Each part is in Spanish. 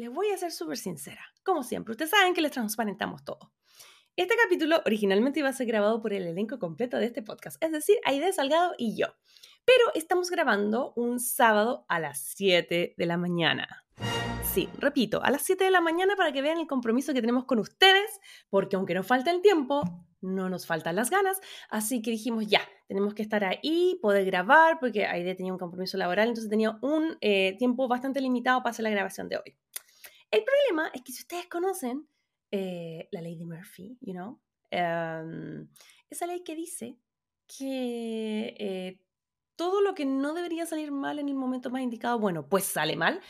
Les voy a ser súper sincera. Como siempre, ustedes saben que les transparentamos todo. Este capítulo originalmente iba a ser grabado por el elenco completo de este podcast, es decir, Aide Salgado y yo. Pero estamos grabando un sábado a las 7 de la mañana. Sí, repito, a las 7 de la mañana para que vean el compromiso que tenemos con ustedes, porque aunque nos falta el tiempo, no nos faltan las ganas, así que dijimos ya, tenemos que estar ahí, poder grabar, porque Aide tenía un compromiso laboral, entonces tenía un eh, tiempo bastante limitado para hacer la grabación de hoy. El problema es que si ustedes conocen eh, la ley de Murphy, you know, em, esa ley que dice que eh, todo lo que no debería salir mal en el momento más indicado, bueno, pues sale mal.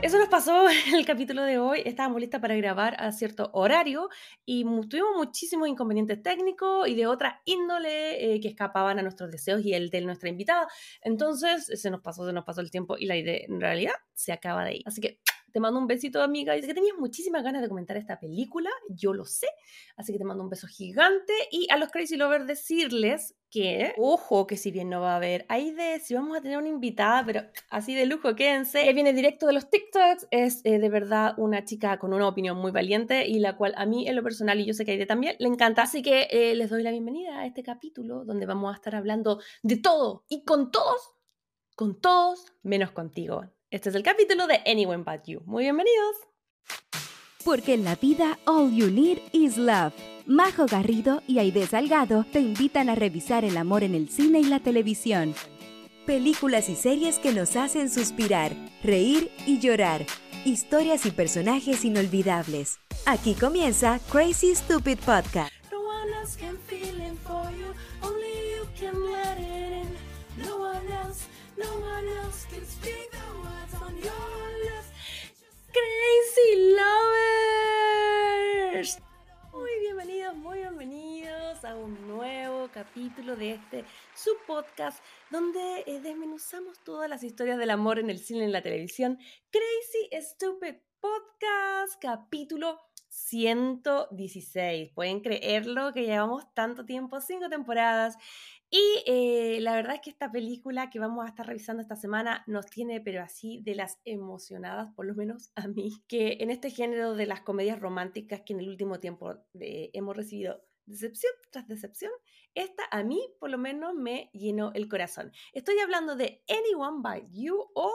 Eso nos pasó en el capítulo de hoy. Estábamos listas para grabar a cierto horario y tuvimos muchísimos inconvenientes técnicos y de otra índole eh, que escapaban a nuestros deseos y el de nuestra invitada. Entonces se nos pasó, se nos pasó el tiempo y la idea en realidad se acaba de ir. Así que te mando un besito, amiga. Dice que tenías muchísimas ganas de comentar esta película, yo lo sé. Así que te mando un beso gigante. Y a los Crazy Lovers decirles que, ojo, que si bien no va a haber de si vamos a tener una invitada, pero así de lujo, quédense. Que viene directo de los TikToks. Es eh, de verdad una chica con una opinión muy valiente y la cual a mí en lo personal, y yo sé que Aide también, le encanta. Así que eh, les doy la bienvenida a este capítulo donde vamos a estar hablando de todo y con todos, con todos, menos contigo. Este es el capítulo de Anyone But You. Muy bienvenidos. Porque en la vida all you need is love. Majo Garrido y Aide Salgado te invitan a revisar el amor en el cine y la televisión. Películas y series que nos hacen suspirar, reír y llorar. Historias y personajes inolvidables. Aquí comienza Crazy Stupid Podcast. Crazy Lovers. Muy bienvenidos, muy bienvenidos a un nuevo capítulo de este su podcast donde eh, desmenuzamos todas las historias del amor en el cine y en la televisión. Crazy Stupid Podcast, capítulo 116. Pueden creerlo que llevamos tanto tiempo, cinco temporadas. Y eh, la verdad es que esta película que vamos a estar revisando esta semana nos tiene, pero así, de las emocionadas, por lo menos a mí, que en este género de las comedias románticas que en el último tiempo eh, hemos recibido decepción tras decepción, esta a mí por lo menos me llenó el corazón. Estoy hablando de Anyone But You o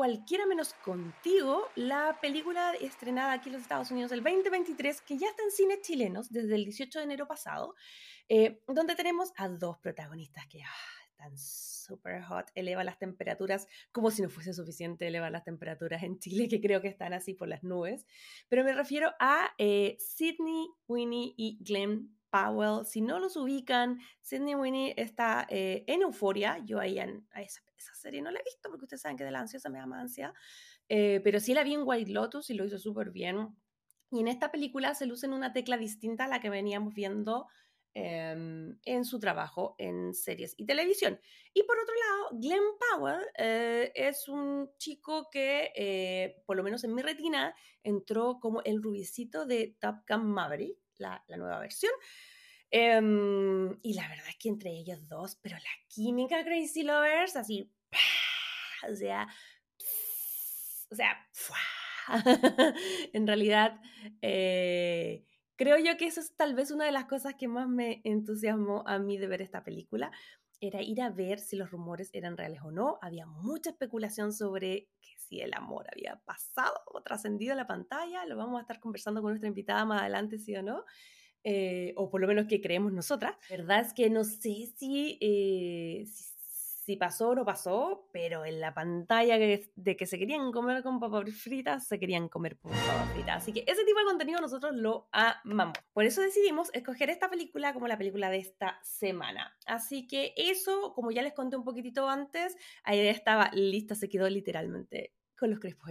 Cualquiera menos contigo, la película estrenada aquí en los Estados Unidos el 2023, que ya está en cines chilenos desde el 18 de enero pasado, eh, donde tenemos a dos protagonistas que ah, están súper hot, eleva las temperaturas como si no fuese suficiente elevar las temperaturas en Chile, que creo que están así por las nubes, pero me refiero a eh, Sidney, Winnie y Glenn Powell. Si no los ubican, Sidney Winnie está eh, en Euforia. Yo ahí en, esa, serie no la he visto porque ustedes saben que de la ansiosa me da más ansia. Eh, pero sí la vi en White Lotus y lo hizo súper bien. Y en esta película se luce en una tecla distinta a la que veníamos viendo em, en su trabajo en series y televisión. Y por otro lado, Glenn Powell eh, es un chico que, por lo menos en mi retina, entró como el rubicito de Top Gun Maverick la, nueva versión. Em, y la verdad es que entre ellos dos, pero la química Crazy Lovers, así, o sea, o sea, en realidad, eh, creo yo que eso es tal vez una de las cosas que más me entusiasmó a mí de ver esta película, era ir a ver si los rumores eran reales o no. Había mucha especulación sobre que si el amor había pasado o trascendido la pantalla. Lo vamos a estar conversando con nuestra invitada más adelante, sí o no. Eh, o por lo menos que creemos nosotras. La verdad es que no sé si, eh, si si pasó o no pasó, pero en la pantalla de que se querían comer con papas fritas, se querían comer con papas fritas. Así que ese tipo de contenido nosotros lo amamos. Por eso decidimos escoger esta película como la película de esta semana. Así que eso, como ya les conté un poquitito antes, ahí estaba lista, se quedó literalmente con los crespos.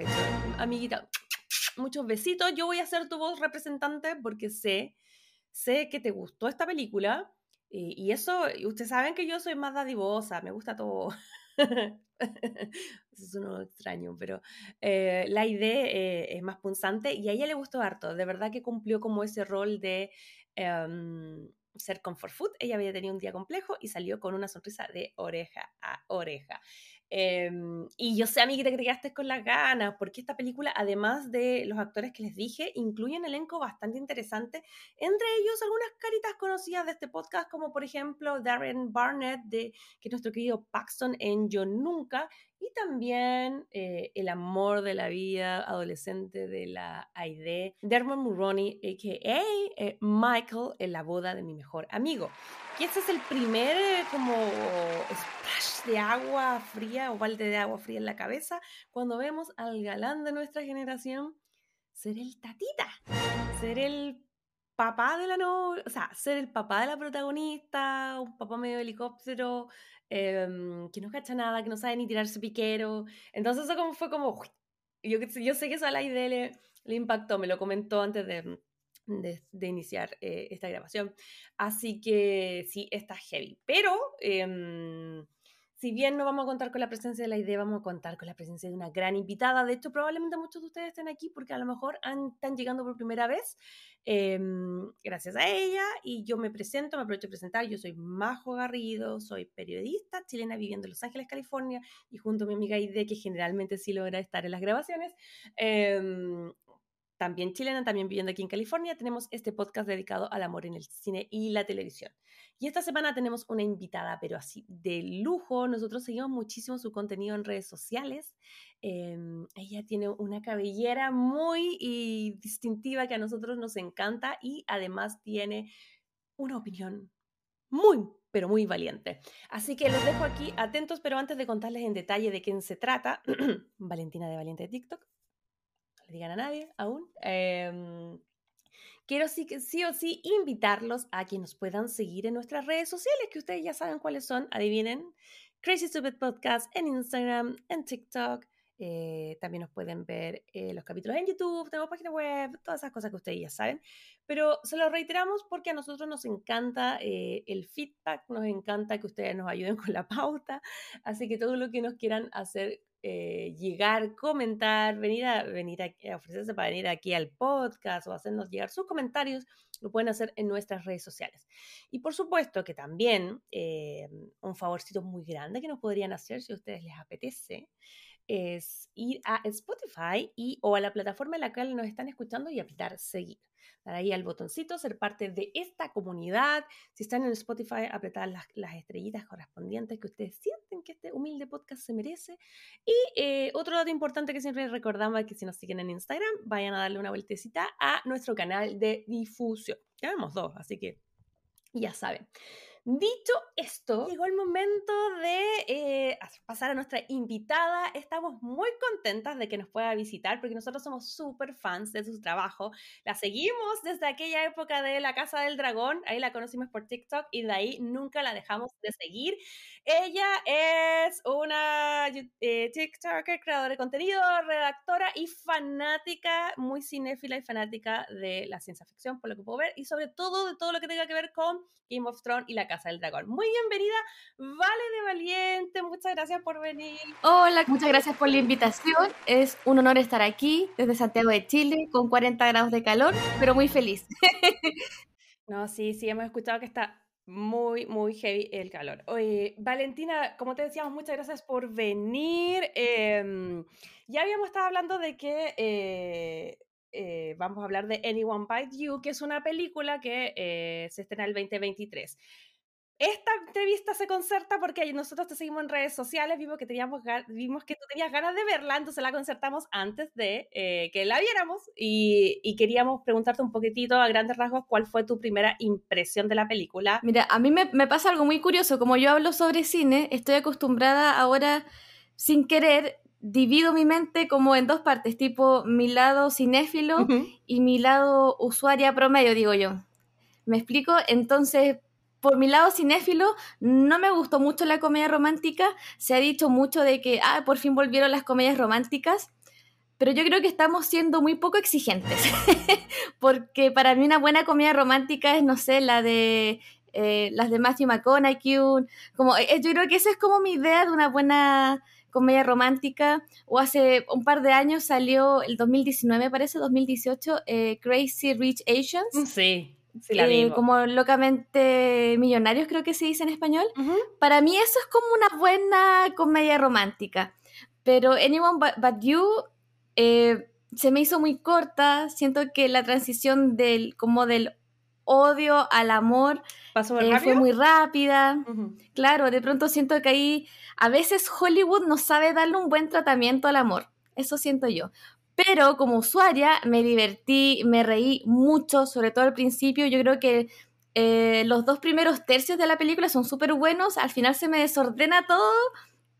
Amiguita, muchos besitos. Yo voy a ser tu voz representante porque sé, sé que te gustó esta película y, eso, ustedes saben que yo soy más dadivosa, me gusta todo. eso es uno extraño, pero eh, la idea eh, es más punzante y a ella le gustó harto. De verdad que cumplió como ese rol de em, ser comfort food. Ella había tenido un día complejo y salió con una sonrisa de oreja a oreja. Em, y yo sé a mí que te quedaste con las ganas, porque esta película, además de los actores que les dije, incluye un elenco bastante interesante, entre ellos algunas caritas conocidas de este podcast, como por ejemplo Darren Barnett, de, que es nuestro querido Paxton en Yo Nunca, y también eh, el amor de la vida adolescente de la Aide, Dermot Mulroney, a.k.a. Eh, Michael en la boda de mi mejor amigo. Y este es el primer eh, como splash de agua fría o balde de agua fría en la cabeza cuando vemos al galán de nuestra generación ser el tatita, ser el papá de la novia, o sea, ser el papá de la protagonista, un papá medio helicóptero, em, que no cacha nada, que no sabe ni tirarse piquero. Entonces eso como fue como, yo, yo sé que eso a la le impactó, me lo comentó antes de, de, iniciar eh, esta grabación. Así que sí, está heavy. Pero em, si bien no vamos a contar con la presencia de la idea, vamos a contar con la presencia de una gran invitada. De hecho, probablemente muchos de ustedes estén aquí porque a lo mejor están llegando por primera vez. Em, gracias a ella y yo me presento, me aprovecho de presentar. Yo soy Majo Garrido, soy periodista chilena viviendo en Los Ángeles, California y junto a mi amiga Ide, que generalmente sí logra estar en las grabaciones, eh, también chilena, también viviendo aquí en California, tenemos este podcast dedicado al amor en el cine y la televisión. Y esta semana tenemos una invitada, pero así de lujo. Nosotros seguimos muchísimo su contenido en redes sociales. Em, ella tiene una cabellera muy distintiva que a nosotros nos encanta y además tiene una opinión muy, pero muy valiente. Así que los dejo aquí atentos, pero antes de contarles en detalle de quién se trata, Valentina de Valiente de TikTok, digan a nadie aún. Em, quiero sí, sí o sí invitarlos a que nos puedan seguir en nuestras redes sociales, que ustedes ya saben cuáles son, adivinen. Crazy Stupid Podcast en Instagram, en TikTok. Eh, también nos pueden ver eh, los capítulos en YouTube, tenemos página web, todas esas cosas que ustedes ya saben. Pero se lo reiteramos porque a nosotros nos encanta eh, el feedback, nos encanta que ustedes nos ayuden con la pauta. Así que todo lo que nos quieran hacer eh, llegar, comentar, venir a, venir a, ofrecerse para venir aquí al podcast o hacernos llegar sus comentarios, lo pueden hacer en nuestras redes sociales. Y por supuesto que también eh, un favorcito muy grande que nos podrían hacer si a ustedes les apetece es ir a Spotify y, o a la plataforma en la cual nos están escuchando y apretar seguir dar ahí al botoncito, ser parte de esta comunidad. Si están en Spotify, apretar las, estrellitas correspondientes que ustedes sienten que este humilde podcast se merece. Y eh, otro dato importante que siempre recordamos es que si nos siguen en Instagram, vayan a darle una vueltecita a nuestro canal de difusión. Ya vemos dos, así que ya saben. Dicho esto, llegó el momento de eh, pasar a nuestra invitada. Estamos muy contentas de que nos pueda visitar porque nosotros somos súper fans de su trabajo. La seguimos desde aquella época de La Casa del Dragón. Ahí la conocimos por TikTok y de ahí nunca la dejamos de seguir. Ella es una eh, TikToker, creadora de contenido, redactora y fanática, muy cinéfila y fanática de la ciencia ficción, por lo que puedo ver, y sobre todo de todo lo que tenga que ver con Game of Thrones y la Casa del Dragón. Muy bienvenida, Vale de Valiente, muchas gracias por venir. Hola, muchas gracias por la invitación. Es un honor estar aquí desde Santiago de Chile con 40 grados de calor, pero muy feliz. no, sí, sí, hemos escuchado que está muy, muy heavy el calor. Oye, Valentina, como te decíamos, muchas gracias por venir. Em, ya habíamos estado hablando de que eh, eh, vamos a hablar de Anyone Bite You, que es una película que eh, se estrena el 2023. Esta entrevista se concerta porque nosotros te seguimos en redes sociales, vimos que, teníamos, vimos que tú tenías ganas de verla, entonces la concertamos antes de eh, que la viéramos y, queríamos preguntarte un poquitito a grandes rasgos cuál fue tu primera impresión de la película. Mira, a mí me, me pasa algo muy curioso, como yo hablo sobre cine, estoy acostumbrada ahora sin querer divido mi mente como en dos partes, tipo mi lado cinéfilo y mi lado usuaria promedio, digo yo. ¿Me explico? Entonces, por mi lado cinéfilo, no me gustó mucho la comedia romántica. Se ha dicho mucho de que, ah, por fin volvieron las comedias románticas. Pero yo creo que estamos siendo muy poco exigentes. Porque para mí una buena comedia romántica es, no sé, la de eh, las de Matthew McConaughey. Como, eh, yo creo que esa es como mi idea de una buena comedia romántica, o hace un par de años salió, el 2019 parece, 2018, eh, Crazy Rich Asians. Mm, sí. eh, como locamente millonarios, creo que se dice en español. Para mí eso es como una buena comedia romántica. Pero Anyone But, You eh, se me hizo muy corta. Siento que la transición del, como del odio al amor eh, fue muy rápida. Claro, de pronto siento que ahí a veces Hollywood no sabe darle un buen tratamiento al amor. Eso siento yo. Pero como usuaria me divertí, me reí mucho, sobre todo al principio. Yo creo que eh, los dos primeros tercios de la película son súper buenos, al final se me desordena todo,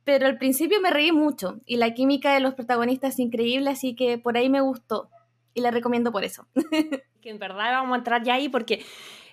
pero al principio me reí mucho y la química de los protagonistas es increíble, así que por ahí me gustó y la recomiendo por eso. que en verdad vamos a entrar ya ahí porque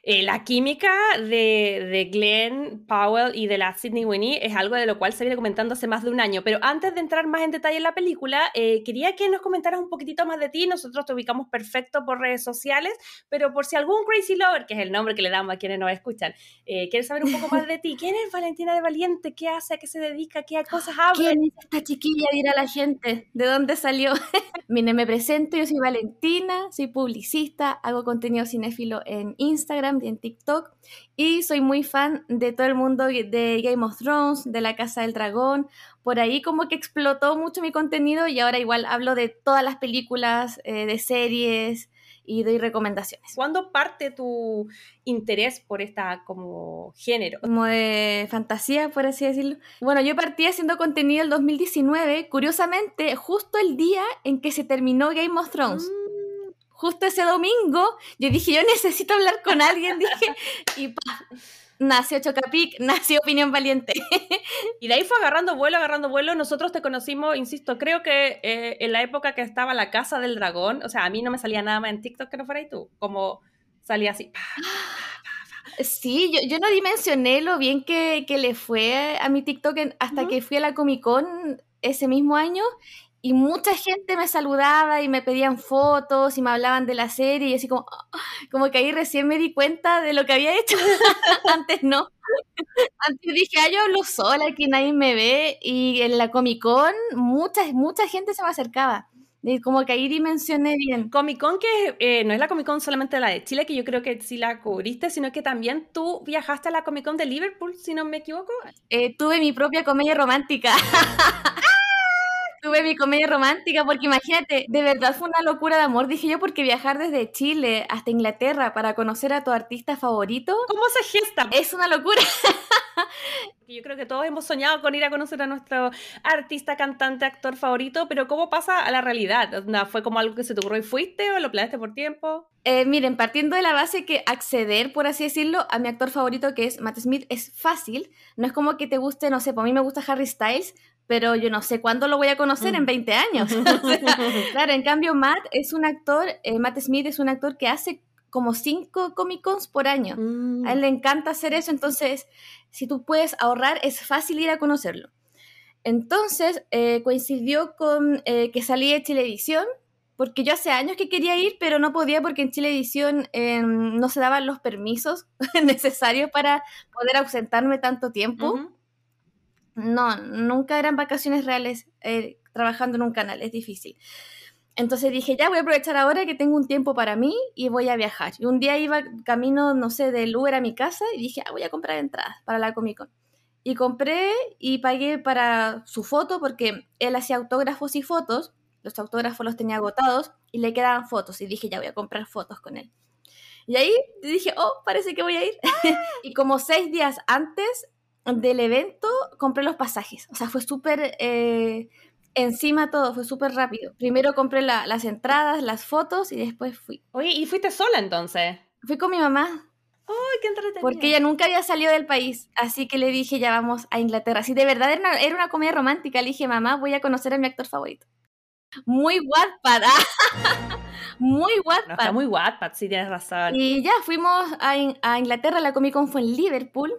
eh, la química de, de, Glenn Powell y de la Sidney Winnie es algo de lo cual se viene comentando hace más de un año. Pero antes de entrar más en detalle en la película, eh, quería que nos comentaras un poquitito más de ti. Nosotros te ubicamos perfecto por redes sociales, pero por si algún Crazy Lover, que es el nombre que le damos a quienes nos escuchan, eh, quiere saber un poco más de ti. ¿Quién es Valentina de Valiente? ¿Qué hace? ¿A qué se dedica? ¿Qué cosas habla? ¿Quién es esta chiquilla? Dirá la gente. ¿De dónde salió? Mire, me presento. Yo soy Valentina, soy publicista, hago contenido cinéfilo en Instagram y en TikTok. Y soy muy fan de todo el mundo de Game of Thrones, de la Casa del Dragón. Por ahí como que explotó mucho mi contenido y ahora igual hablo de todas las películas, eh, de series y doy recomendaciones. ¿Cuándo parte tu interés por esta como género? Como de fantasía, por así decirlo. Bueno, yo partí haciendo contenido el 2019, curiosamente, justo el día en que se terminó Game of Thrones. Mm justo ese domingo, yo dije, yo necesito hablar con alguien, dije, y pa, nació Chocapic, nació Opinión Valiente. y de ahí fue agarrando vuelo, agarrando vuelo. Nosotros te conocimos, insisto, creo que eh, en la época que estaba la Casa del Dragón, o sea, a mí no me salía nada más en TikTok que no fuera y tú, como salía así. Sí, yo, yo no dimensioné lo bien que, que le fue a mi TikTok hasta que fui a la Comic Con ese mismo año y mucha gente me saludaba y me pedían fotos y me hablaban de la serie y así como, como que ahí recién me di cuenta de lo que había hecho. Antes no. Antes dije, ah, yo hablo sola, aquí nadie me ve. Y en la Comic Con mucha, mucha gente se me acercaba. Y como que ahí dimensioné bien. Comic Con que eh, no es la Comic Con solamente la de Chile, que yo creo que sí la cubriste, sino que también tú viajaste a la Comic Con de Liverpool, si no me equivoco. Eh, tuve mi propia comedia romántica. tuve mi comedia romántica, porque imagínate, de verdad fue una locura de amor, dije yo, porque viajar desde Chile hasta Inglaterra para conocer a tu artista favorito. ¿Cómo se gesta? Es una locura. Yo creo que todos hemos soñado con ir a conocer a nuestro artista, cantante, actor favorito, pero ¿cómo pasa a la realidad? ¿Fue como algo que se te ocurrió y fuiste o lo planeaste por tiempo? Eh, miren, partiendo de la base que acceder, por así decirlo, a mi actor favorito que es Matt Smith es fácil. No es como que te guste, no sé, pues a mí me gusta Harry Styles, pero yo no sé cuándo lo voy a conocer en 20 mm. años. claro, en cambio Matt es un actor, eh, Matt Smith es un actor que hace como cinco Comic Cons por año. A él le mm. encanta hacer eso, entonces si tú puedes ahorrar es fácil ir a conocerlo. Entonces eh, coincidió con eh, que salí de Chilevisión, porque yo hace años que quería ir, pero no podía porque en Chilevisión em, no se daban los permisos necesarios para poder ausentarme tanto tiempo. No, nunca eran vacaciones reales eh, trabajando en un canal, es difícil. Entonces dije, ya voy a aprovechar ahora que tengo un tiempo para mí y voy a viajar. Y un día iba camino, no sé, del Uber a mi casa y dije, ah, voy a comprar entradas para la Comic Con. Y compré y pagué para su foto porque él hacía autógrafos y fotos. Los autógrafos los tenía agotados y le quedaban fotos. Y dije, ya voy a comprar fotos con él. Y ahí dije, oh, parece que voy a ir. y como seis días antes del evento compré los pasajes. O sea, fue súper eh, encima todo, fue súper rápido. Primero compré las entradas, las fotos y después fui. Oye, ¿y fuiste sola entonces? Fui con mi mamá. ¡Ay, qué entretenido! Porque ella nunca había salido del país, así que le dije, ya vamos a Inglaterra. Si de verdad era una, era una comedia romántica, le dije, mamá, voy a conocer a mi actor favorito. Muy Wattpad, muy Wattpad. está muy Wattpad, sí tienes razón. Y ya, fuimos a, a Inglaterra, la Comic Con fue en Liverpool,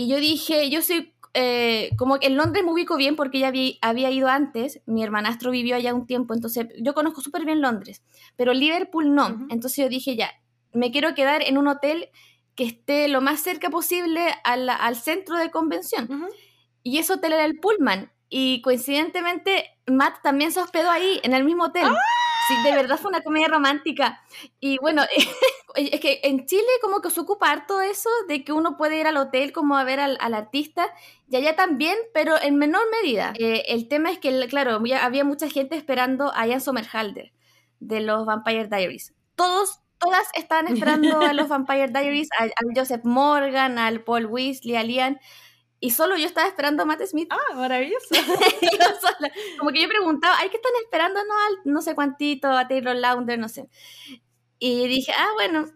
y yo dije, yo soy eh, como que en Londres me ubico bien porque ya había, había, ido antes, mi hermanastro vivió allá un tiempo, entonces yo conozco súper bien Londres, pero Liverpool no. Entonces yo dije, ya, me quiero quedar en un hotel que esté lo más cerca posible al, al centro de convención. Y ese hotel era el Pullman. Y coincidentemente, Matt también se hospedó ahí, en el mismo hotel. ¡Ah! Sí, de verdad fue una comedia romántica. Y bueno, es que en Chile como que se ocupa harto eso de que uno puede ir al hotel como a ver al, artista, y allá también, pero en menor medida. Eh, el tema es que, claro, había mucha gente esperando a Ian Somerhalder de los Vampire Diaries. Todos, todas estaban esperando a los Vampire Diaries, a, Joseph Morgan, al Paul Weasley, a Lian, y solo yo estaba esperando a Matt Smith. Ah, maravilloso. como que yo preguntaba, ¿hay que están esperando no al no sé cuántito, a Taylor Launder, no sé? Y dije, ah, bueno.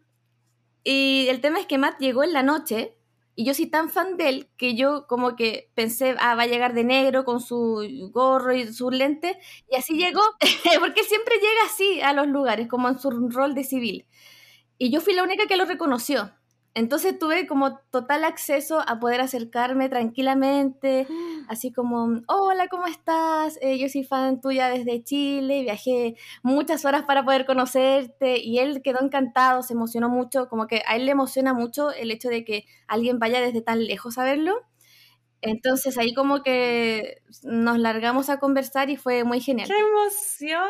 Y el tema es que Matt llegó en la noche y yo soy tan fan de él que yo como que pensé, ah, va a llegar de negro con su gorro y su lente. Y así llegó, porque él siempre llega así a los lugares, como en su rol de civil. Y yo fui la única que lo reconoció. Entonces tuve como total acceso a poder acercarme tranquilamente, así como, hola, ¿cómo estás? Eh, yo soy fan tuya desde Chile, viajé muchas horas para poder conocerte y él quedó encantado, se emocionó mucho, como que a él le emociona mucho el hecho de que alguien vaya desde tan lejos a verlo. Entonces ahí como que nos largamos a conversar y fue muy genial. ¡Qué emoción!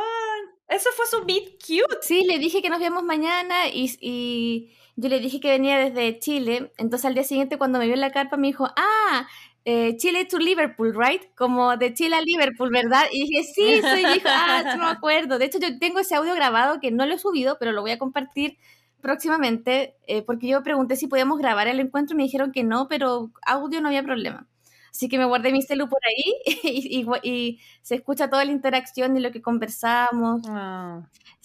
Eso fue su beat cute. Sí, le dije que nos vemos mañana y yo le dije que venía desde Chile, entonces al día siguiente cuando me vio en la carpa me dijo, ah, eh, Chile to Liverpool, right? Como de Chile a Liverpool, ¿verdad? Y dije, sí, soy hijo, ah, no me acuerdo. De hecho, yo tengo ese audio grabado que no lo he subido, pero lo voy a compartir próximamente, eh, porque yo pregunté si podíamos grabar el encuentro y me dijeron que no, pero audio no había problema. Así que me guardé mi celu por ahí y, se escucha toda la interacción y lo que conversamos. Ah.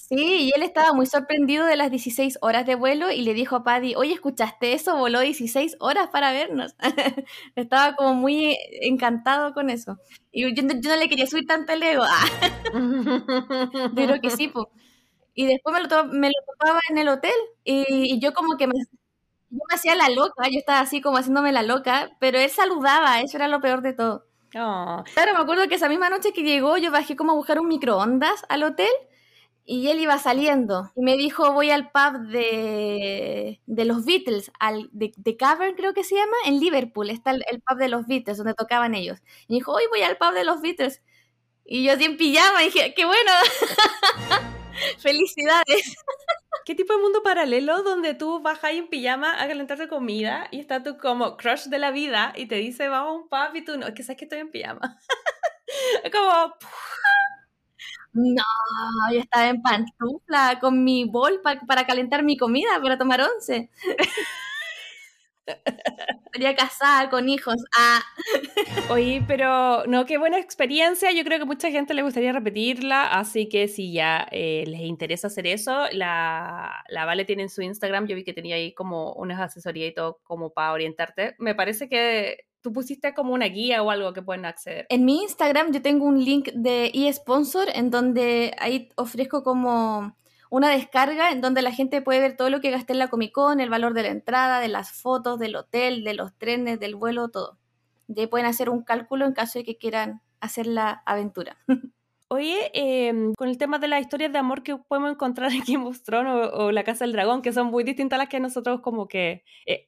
Sí, y él estaba muy sorprendido de las 16 horas de vuelo y le dijo a Paddy, oye, ¿escuchaste eso? Voló 16 horas para vernos. estaba como muy encantado con eso. Y yo, no le quería subir tanto el ego. Pero que sí, pues. Y después me lo, me lo topaba en el hotel y, yo como que me, yo me hacía la loca, yo estaba así como haciéndome la loca, pero él saludaba, eso era lo peor de todo. Oh. Claro, me acuerdo que esa misma noche que llegó yo bajé como a buscar un microondas al hotel y él iba saliendo y me dijo voy al pub de, de los Beatles, al, de, Cavern creo que se llama, en Liverpool, está el, pub de los Beatles donde tocaban ellos. Y dijo, hoy voy al pub de los Beatles. Y yo así en pijama dije, qué bueno, felicidades. ¿Qué tipo de mundo paralelo donde tú vas ahí en pijama a calentarte comida y está tú como crush de la vida y te dice vamos a un pub y tú no, que sabes que estoy en pijama. como... No, yo estaba en pantufla con mi bol para calentar mi comida, para tomar once. Quería casar con hijos. Ah. Oye, pero no, qué buena experiencia. Yo creo que mucha gente le gustaría repetirla. Así que si ya eh, les interesa hacer eso, la, la Vale tiene en su Instagram. Yo vi que tenía ahí como unas asesorías y todo como para orientarte. Me parece que tú pusiste como una guía o algo que pueden acceder. En mi Instagram yo tengo un link de eSponsor en donde ahí ofrezco como una descarga en donde la gente puede ver todo lo que gasté en la Comic Con, el valor de la entrada, de las fotos, del hotel, de los trenes, del vuelo, todo. De ahí pueden hacer un cálculo en caso de que quieran hacer la aventura. Oye, em, con el tema de las historias de amor que podemos encontrar en Game of Thrones o, La Casa del Dragón, que son muy distintas a las que nosotros como que eh,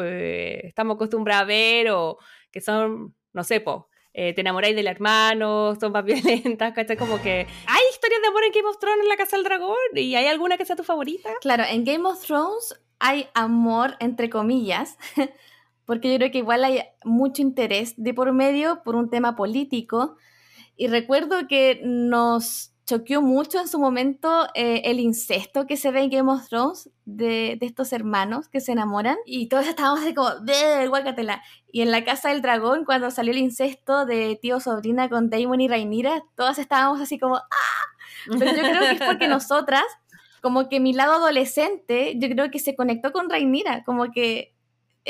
eh, estamos acostumbrados a ver o que son, no sé, po, eh, te enamoráis del hermano, son más violentas, ¿cachai? Como que hay historias de amor en Game of Thrones en la Casa del Dragón y hay alguna que sea tu favorita. Claro, en Game of Thrones hay amor entre comillas, porque yo creo que igual hay mucho interés de por medio por un tema político. Y recuerdo que nos choqueó mucho en su momento eh, el incesto que se ve en Game of Thrones de, estos hermanos que se enamoran y todos estábamos así como de guacatela y en la casa del dragón cuando salió el incesto de tío sobrina con Daemon y Rhaenyra todas estábamos así como ¡ah! pero yo creo que es porque nosotras como que mi lado adolescente yo creo que se conectó con Rhaenyra como que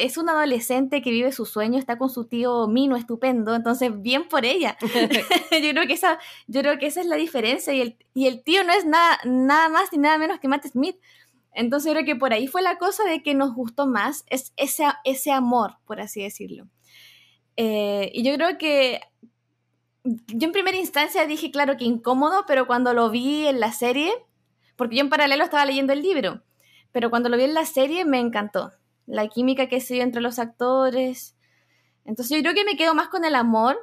es un adolescente que vive su sueño, está con su tío Mino estupendo, entonces bien por ella. yo, creo que esa, yo creo que esa es la diferencia y el, y el tío no es nada, nada más ni nada menos que Matt Smith. Entonces creo que por ahí fue la cosa de que nos gustó más es ese, ese amor, por así decirlo. Eh, y yo creo que yo en primera instancia dije, claro, que incómodo, pero cuando lo vi en la serie, porque yo en paralelo estaba leyendo el libro, pero cuando lo vi en la serie me encantó la química que se dio entre los actores. Entonces yo creo que me quedo más con el amor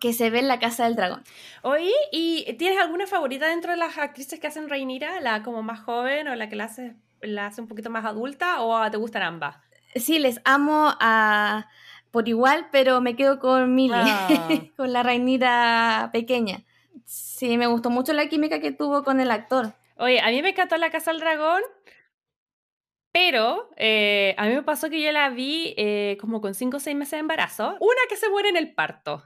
que se ve en la Casa del Dragón. Oye, ¿y tienes alguna favorita dentro de las actrices que hacen Reinira? ¿La como más joven o la que la hace, la hace un poquito más adulta o te gustan ambas? Sí, les amo a, por igual, pero me quedo con Millie, ah. con la Reinira pequeña. Sí, me gustó mucho la química que tuvo con el actor. Oye, a mí me encantó La Casa del Dragón, pero eh, a mí me pasó que yo la vi eh, como con 5 o 6 meses de embarazo. Una que se muere en el parto.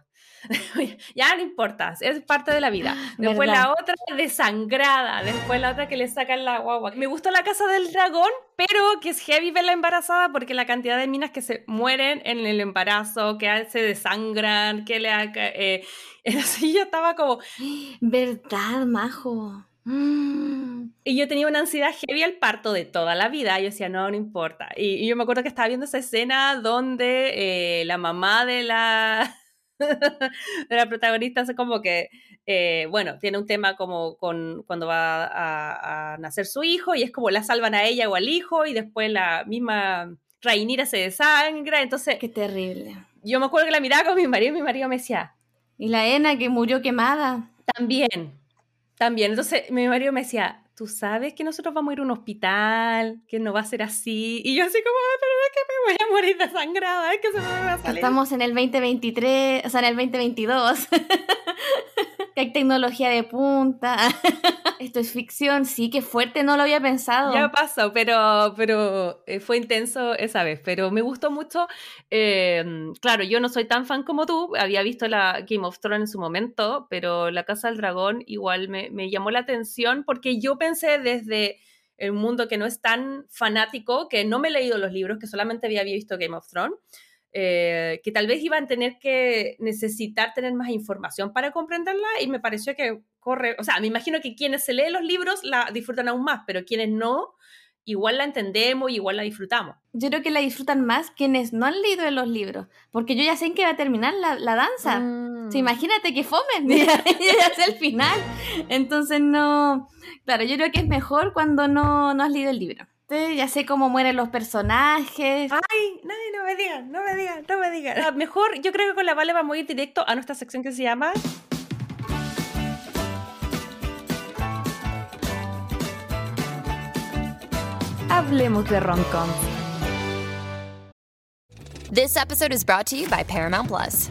ya no importa, es parte de la vida. Después la otra desangrada, después la otra que le sacan la guagua. Me gustó la casa del dragón, pero que es heavy verla embarazada porque la cantidad de minas que se mueren en el embarazo, que se desangran, que le... Eh, así yo estaba como... ¿Verdad, majo? Mm. Y yo tenía una ansiedad heavy al parto de toda la vida. Yo decía, no, no importa. Y, yo me acuerdo que estaba viendo esa escena donde eh, la mamá de la de la protagonista es como que, eh, bueno, tiene un tema como con cuando va a, nacer su hijo y es como la salvan a ella o al hijo y después la misma Rainira se desangra, entonces... Qué terrible. Yo me acuerdo que la miraba con mi marido y mi marido me decía... ¿Y la Ena que murió quemada? También, también. Entonces mi marido me decía, tú sabes que nosotros vamos a ir a un hospital, que no va a ser así. Y yo así como, pero es que me voy a morir desangrada, es que se me va a salir. Estamos en el 2023, o sea, en el 2022. que hay tecnología de punta. Esto es ficción, sí, qué fuerte, no lo había pensado. Ya pasó, pero, pero eh, fue intenso esa vez. Pero me gustó mucho. Em, claro, yo no soy tan fan como tú, había visto la Game of Thrones en su momento, pero La Casa del Dragón igual me, me llamó la atención porque yo pensé desde el mundo que no es tan fanático, que no me he leído los libros, que solamente había visto Game of Thrones, eh, que tal vez iban a tener que necesitar tener más información para comprenderla y me pareció que corre, o sea, me imagino que quienes se leen los libros la disfrutan aún más, pero quienes no, igual la entendemos y igual la disfrutamos. Yo creo que la disfrutan más quienes no han leído los libros, porque yo ya sé en qué va a terminar la, la danza. Mm. imagínate que fomen, ya, ya sé el final. Entonces no, claro, yo creo que es mejor cuando no, no has leído el libro. Ya sé cómo mueren los personajes. Ay, no, no me digan, no me digan, no me digan. Mejor, yo creo que con la Vale vamos a ir directo a nuestra sección que se llama Hablemos de Roncom. This episode is brought to you by Paramount Plus.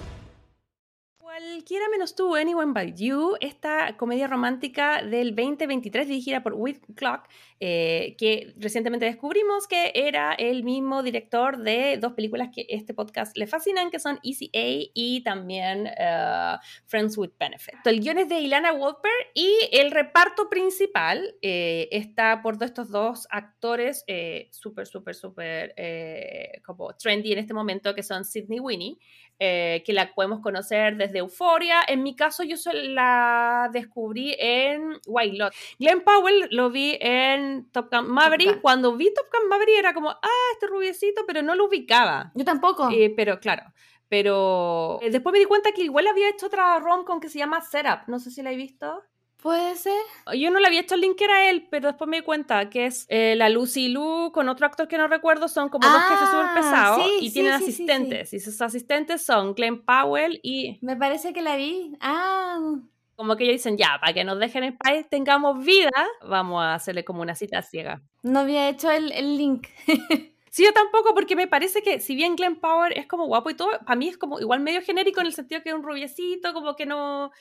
Cualquiera menos tú, Anyone But You, esta comedia romántica del 2023 dirigida por With Clock, eh, que recientemente descubrimos que era el mismo director de dos películas que este podcast le fascinan, que son Easy A y también eh, Friends with Benefit. El guion es de Ilana Wolper y el reparto principal eh, está por estos dos actores súper, súper, súper como trendy en este momento, que son Sidney Winnie, que la podemos conocer desde Euphoria. En mi caso, yo la descubrí en White Lot. Glenn Powell lo vi en Top Gun Maverick. Cuando vi Top Gun Maverick era como, ah, este rubiecito, pero no lo ubicaba. Yo tampoco. Eh, pero claro. Pero eh, después me di cuenta que igual había hecho otra rom-com que se llama Setup. No sé si la he visto. Puede ser. Yo no le había hecho el link que era él, pero después me di cuenta que es eh, la Lucy Lu con otro actor que no recuerdo. Son como dos jefes súper ah, pesados y tienen asistentes. y sus asistentes son Glenn Powell y. Me parece que la vi. Ah. Como que ellos dicen, ya, para que nos dejen en paz, tengamos vida, vamos a hacerle como una cita ciega. No había hecho el, el link. Sí, yo tampoco, porque me parece que si bien Glenn Power es como guapo y todo, para mí es como igual medio genérico en el sentido que es un rubiecito, como que no,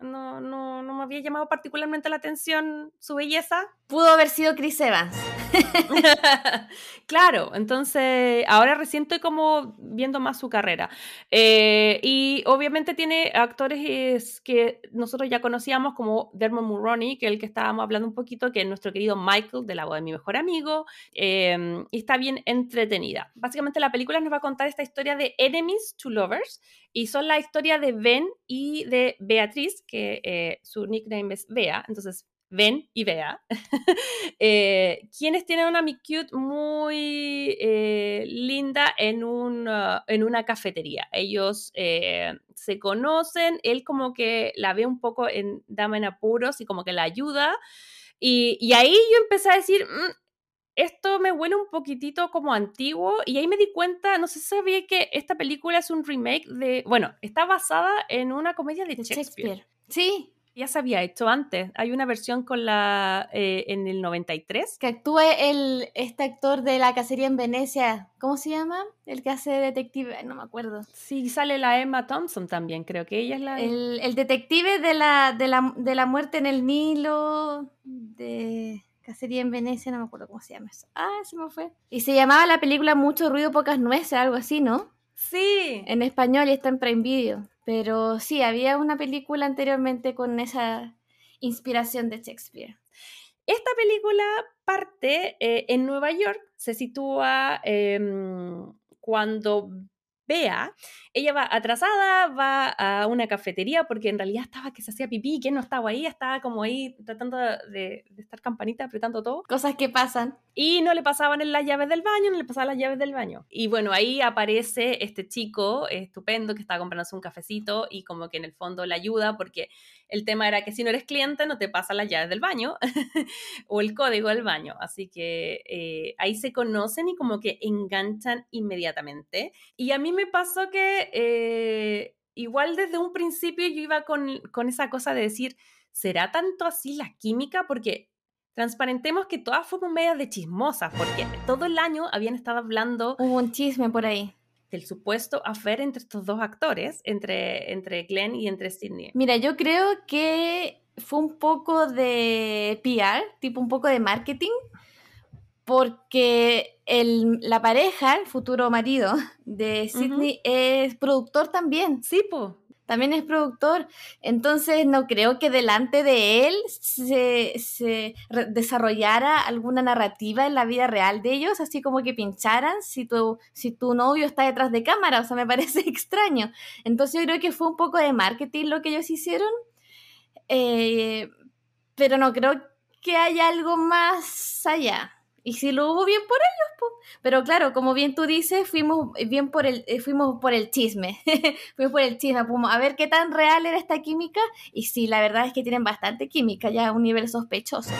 no, no, no me había llamado particularmente la atención su belleza. Pudo haber sido Chris Evans. claro, entonces ahora recién estoy como viendo más su carrera. Eh, y obviamente tiene actores que nosotros ya conocíamos como Dermot Mulroney, que es el que estábamos hablando un poquito, que es nuestro querido Michael de la voz de mi mejor amigo, em, y está bien entretenida. Básicamente la película nos va a contar esta historia de Enemies to Lovers, y son la historia de Ben y de Beatriz, que eh, su nickname es Bea, entonces ven y vea, eh, quienes tienen una meet cute muy eh, linda en, un, uh, en una cafetería. Ellos eh, se conocen, él como que la ve un poco en dama en apuros y como que la ayuda. Y, y ahí yo empecé a decir, mm, esto me huele un poquitito como antiguo y ahí me di cuenta, no sé si sabía que esta película es un remake de, bueno, está basada en una comedia de, Shakespeare. Sí, ya se había hecho antes. Hay una versión con la eh, en el 93. Que actúa el, este actor de la cacería en Venecia. ¿Cómo se llama? El que hace detective. No me acuerdo. Sí, sale la Emma Thompson también. Creo que ella es la. El, el detective de la, de, la, de la muerte en el Nilo. De. Cacería en Venecia, no me acuerdo cómo se llama eso. Ah, se me fue. Y se llamaba la película Mucho ruido, pocas nueces, algo así, ¿no? Sí. En español y está en Prime Video. Pero sí, había una película anteriormente con esa inspiración de Shakespeare. Esta película parte eh, en Nueva York, se sitúa em, cuando Bea, ella va atrasada, va a una cafetería porque en realidad estaba que se hacía pipí, que no estaba ahí, estaba como ahí tratando de, estar campanita, apretando todo. Cosas que pasan. Y no le pasaban en las llaves del baño, no le pasaban las llaves del baño. Y bueno, ahí aparece este chico estupendo que estaba comprándose un cafecito y como que en el fondo le ayuda porque el tema era que si no eres cliente no te pasan las llaves del baño o el código del baño. Así que eh, ahí se conocen y como que enganchan inmediatamente. Y a mí me pasó que eh, igual desde un principio yo iba con, esa cosa de decir, ¿será tanto así la química? Porque transparentemos que todas fuimos medias de chismosas, porque todo el año habían estado hablando... Hubo un chisme por ahí del supuesto afer entre estos dos actores, entre, entre Glenn y entre Sidney. Mira, yo creo que fue un poco de PR, tipo un poco de marketing, porque el, la pareja, el futuro marido de Sidney, es productor también. Sí, pues también es productor, entonces no creo que delante de él se, desarrollara alguna narrativa en la vida real de ellos, así como que pincharan si tu, novio está detrás de cámara, o sea, me parece extraño. Entonces yo creo que fue un poco de marketing lo que ellos hicieron, eh, pero no creo que haya algo más allá. Y si lo hubo bien por ellos, pues. Pero claro, como bien tú dices, fuimos bien por el, eh, fuimos por el chisme. fuimos por el chisme, a ver qué tan real era esta química. Y sí, la verdad es que tienen bastante química, ya a un nivel sospechoso.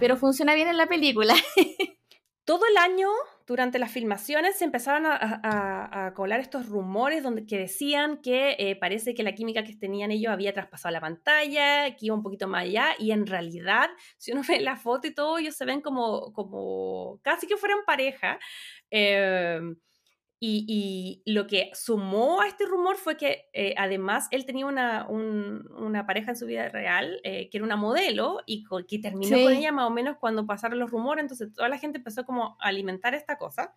Pero funciona bien en la película. Todo el año durante las filmaciones se empezaron a, colar estos rumores donde, que decían que eh, parece que la química que tenían ellos había traspasado la pantalla, que iba un poquito más allá, y en realidad, si uno ve la foto y todo, ellos se ven como, como casi que fueran pareja. Eh, y, lo que sumó a este rumor fue que eh, además él tenía una, una, pareja en su vida real, eh, que era una modelo, y que terminó con ella más o menos cuando pasaron los rumores, entonces toda la gente empezó como a alimentar esta cosa.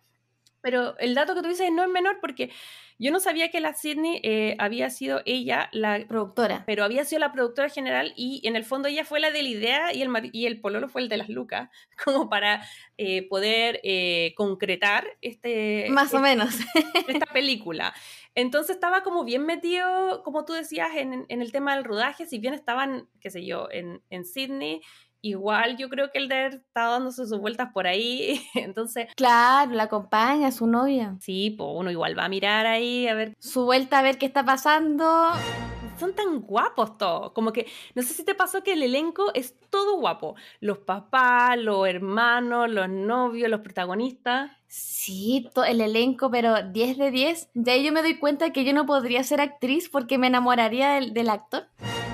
Pero el dato que tú dices no es menor porque yo no sabía que la Sydney eh, había sido ella la productora, pero había sido la productora general y en el fondo ella fue la de la idea y el, y el pololo fue el de las lucas, como para eh, poder eh, concretar este... Más o menos. Esta película. Entonces estaba como bien metido, como tú decías, en, en, el tema del rodaje, si bien estaban, qué sé yo, en, en Sydney, igual yo creo que él debe estar dándose sus vueltas por ahí, entonces... Claro, la acompaña, su novia. Sí, pues uno igual va a mirar ahí, a ver... Su vuelta a ver qué está pasando. Son tan guapos todos, como que, no sé si te pasó que el elenco es todo guapo. Los papás, los hermanos, los novios, los protagonistas. Sí, el elenco, pero 10 de 10. De ahí yo me doy cuenta que yo no podría ser actriz porque me enamoraría del, del actor.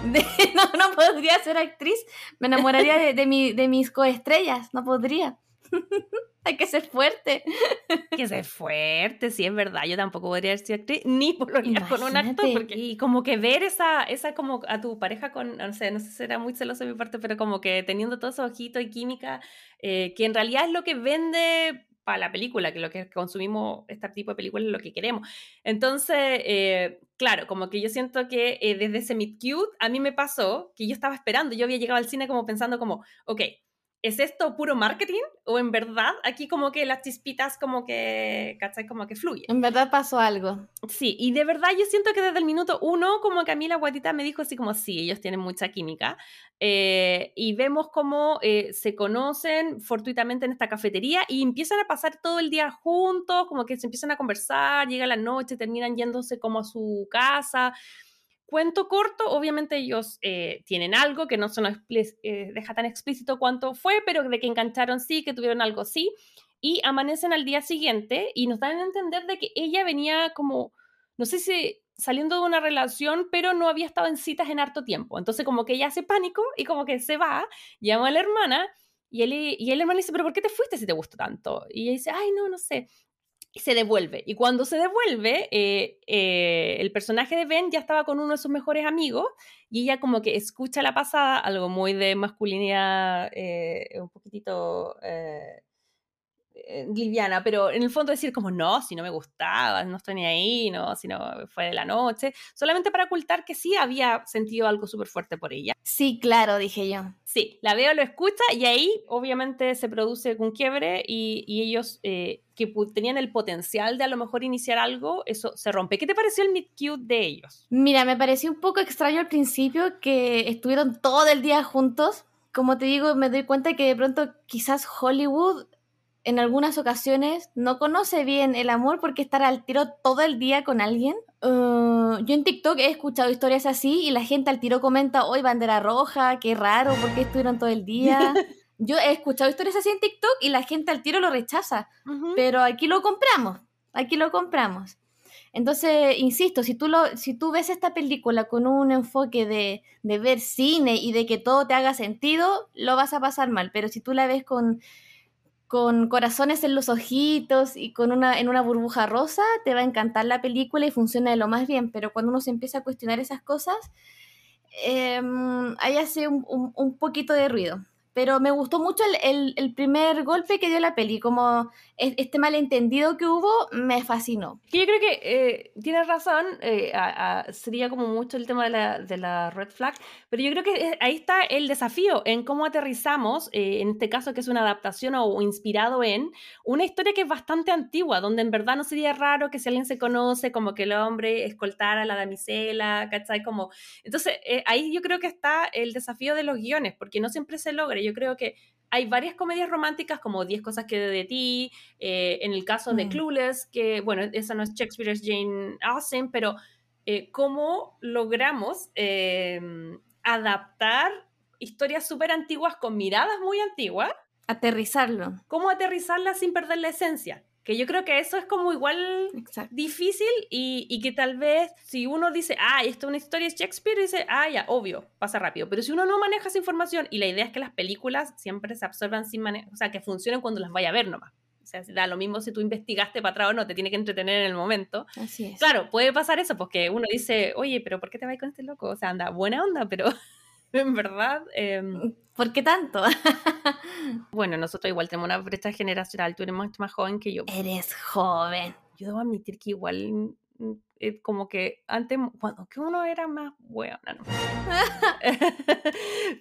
no, no podría ser actriz. Me enamoraría de, de, mi, de mis coestrellas. No podría. Hay que ser fuerte. Hay que ser fuerte, sí, es verdad. Yo tampoco podría ser actriz, ni por con un actor. Porque, y como que ver esa, esa como a tu pareja con, no sé, no sé si será muy celoso de mi parte, pero como que teniendo todo esos ojitos y química, eh, que en realidad es lo que vende para la película, que lo que consumimos este tipo de películas es lo que queremos. Entonces, eh, claro, como que yo siento que eh, desde ese Meet Cute a mí me pasó que yo estaba esperando, yo había llegado al cine como pensando como, ok, ¿es esto puro marketing? ¿O en verdad aquí como que las chispitas como que, ¿cachai? Como que fluyen. En verdad pasó algo. Sí, y de verdad yo siento que desde el minuto uno como que a mí la guatita me dijo así como, sí, ellos tienen mucha química. Eh, y vemos cómo eh, se conocen fortuitamente en esta cafetería y empiezan a pasar todo el día juntos, como que se empiezan a conversar, llega la noche, terminan yéndose como a su casa. Cuento corto, obviamente ellos eh, tienen algo que no se nos eh, deja tan explícito cuánto fue, pero de que engancharon sí, que tuvieron algo sí, y amanecen al día siguiente y nos dan a entender de que ella venía como, no sé si saliendo de una relación, pero no había estado en citas en harto tiempo. Entonces como que ella hace pánico y como que se va, llama a la hermana y él, y el hermano dice, pero ¿por qué te fuiste si te gustó tanto? Y ella dice, ay, no, no sé se devuelve. Y cuando se devuelve, eh, eh, el personaje de Ben ya estaba con uno de sus mejores amigos y ella como que escucha la pasada, algo muy de masculinidad, eh, un poquitito liviana, pero en el fondo decir como, no, si no me gustaba, no estoy ni ahí, no, si no fue de la noche, solamente para ocultar que sí había sentido algo súper fuerte por ella. Sí, claro, dije yo. Sí, la veo, lo escucha y ahí obviamente se produce un quiebre y, y ellos eh, que tenían el potencial de a lo mejor iniciar algo, eso se rompe. ¿Qué te pareció el meet cute de ellos? Mira, me pareció un poco extraño al principio que estuvieron todo el día juntos. Como te digo, me doy cuenta que de pronto quizás Hollywood en algunas ocasiones no conoce bien el amor porque estar al tiro todo el día con alguien. Uh, yo en TikTok he escuchado historias así y la gente al tiro comenta, hoy bandera roja, qué raro, ¿por qué estuvieron todo el día? yo he escuchado historias así en TikTok y la gente al tiro lo rechaza, pero aquí lo compramos, aquí lo compramos. Entonces, insisto, si tú, lo, si tú ves esta película con un enfoque de, de ver cine y de que todo te haga sentido, lo vas a pasar mal, pero si tú la ves con con corazones en los ojitos y con una, en una burbuja rosa, te va a encantar la película y funciona de lo más bien, pero cuando uno se empieza a cuestionar esas cosas, eh, ahí hace un, un, poquito de ruido pero me gustó mucho el, el, primer golpe que dio la peli, como este malentendido que hubo me fascinó. Yo creo que eh, tienes razón, eh, sería como mucho el tema de la, de la, red flag, pero yo creo que eh, ahí está el desafío en cómo aterrizamos, eh, en este caso que es una adaptación o inspirado en una historia que es bastante antigua, donde en verdad no sería raro que si alguien se conoce, como que el hombre escoltara a la damisela, ¿cachai? Como, entonces ahí yo creo que está el desafío de los guiones, porque no siempre se logra yo creo que hay varias comedias románticas como 10 cosas que de ti, eh, en el caso de mm. Clueless, que bueno, esa no es Shakespeare, es Jane Austen, pero eh, cómo logramos em, adaptar historias súper antiguas con miradas muy antiguas. Aterrizarlo. ¿Cómo aterrizarlas sin perder la esencia? Que yo creo que eso es como igual difícil y, que tal vez si uno dice, ah, esto es una historia de Shakespeare, dice, ah, ya, obvio, pasa rápido. Pero si uno no maneja esa información y la idea es que las películas siempre se absorban sin manejo, o sea, que funcionen cuando las vaya a ver nomás. O sea, da lo mismo si tú investigaste para atrás o no, te tiene que entretener en el momento. Así es. Claro, puede pasar eso, porque uno dice, oye, pero ¿por qué te vas con este loco? O sea, anda, buena onda, pero en verdad. Em, ¿Por qué tanto? bueno, nosotros igual tenemos una brecha generacional. Tú eres mucho más joven que yo. Eres joven. Yo debo admitir que igual mm, eh, como que antes, cuando que uno era más bueno, no.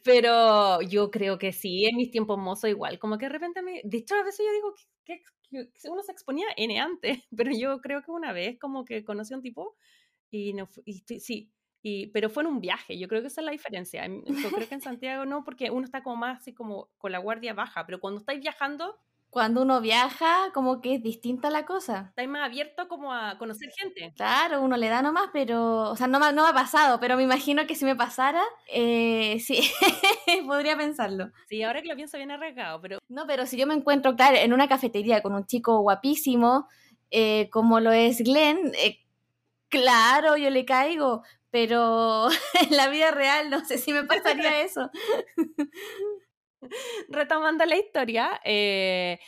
Pero yo creo que sí, en mis tiempos mozos igual, como que de repente me... De hecho, a veces yo digo que, uno se exponía N antes, pero yo creo que una vez como que conocí a un tipo y, no, y sí, pero fue en un viaje, yo creo que esa es la diferencia. Yo creo que en Santiago no, porque uno está como más así como con la guardia baja, pero cuando estáis viajando... Cuando uno viaja, como que es distinta la cosa. Estáis más abierto como a conocer gente. Claro, uno le da nomás, pero... O sea, no, no me ha pasado, pero me imagino que si me pasara, eh, sí, podría pensarlo. Sí, ahora que lo pienso bien arriesgado, pero... No, pero si yo me encuentro, claro, en una cafetería con un chico guapísimo, eh, como lo es Glenn... Eh, claro, yo le caigo, pero en la vida real no sé si me pasaría eso. Retomando la historia, eh,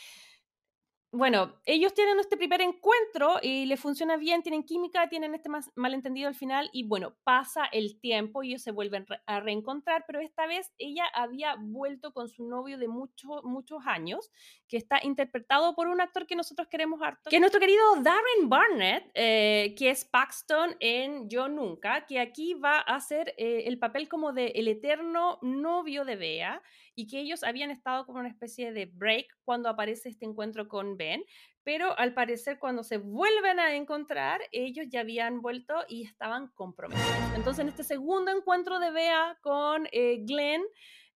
bueno, ellos tienen este primer encuentro y les funciona bien, tienen química, tienen este malentendido al final y bueno, pasa el tiempo y ellos se vuelven a reencontrar, pero esta vez ella había vuelto con su novio de muchos, muchos años, que está interpretado por un actor que nosotros queremos harto, que es nuestro querido Darren Barnett, eh, que es Paxton en Yo Nunca, que aquí va a hacer eh, el papel como de el eterno novio de Bea y que ellos habían estado como una especie de break cuando aparece este encuentro con Ben, pero al parecer cuando se vuelven a encontrar, ellos ya habían vuelto y estaban comprometidos. Entonces en este segundo encuentro de Bea con eh, Glenn,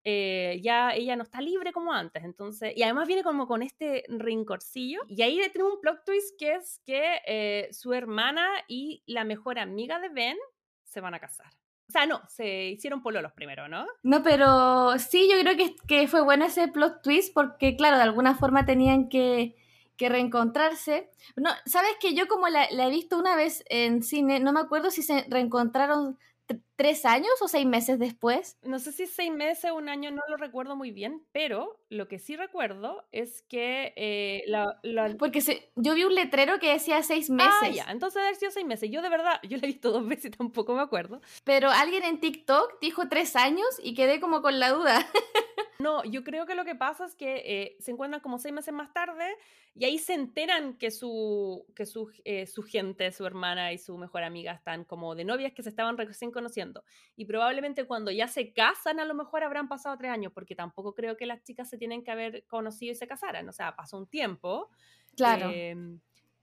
eh, ya ella no está libre como antes, entonces, y además viene como con este rincorcillo, y ahí tiene un plot twist que es que eh, su hermana y la mejor amiga de Ben se van a casar. O sea, no, se hicieron pololos primero, ¿no? No, pero sí, yo creo que, que fue bueno ese plot twist porque, claro, de alguna forma tenían que, que reencontrarse. No, sabes que yo como la, la, he visto una vez en cine, no me acuerdo si se reencontraron tres años o seis meses después. No sé si seis meses o un año, no lo recuerdo muy bien, pero lo que sí recuerdo es que eh, la, Porque se, yo vi un letrero que decía seis meses. Ah, ya, entonces debe haber sido seis meses. Yo de verdad, yo la he visto dos veces y tampoco me acuerdo. Pero alguien en TikTok dijo tres años y quedé como con la duda. No, yo creo que lo que pasa es que eh, se encuentran como seis meses más tarde y ahí se enteran que, su, que su, eh, su, gente, su hermana y su mejor amiga están como de novias que se estaban recién conociendo. Y probablemente cuando ya se casan, a lo mejor habrán pasado tres años, porque tampoco creo que las chicas se tienen que haber conocido y se casaran. O sea, pasó un tiempo. Claro. Em,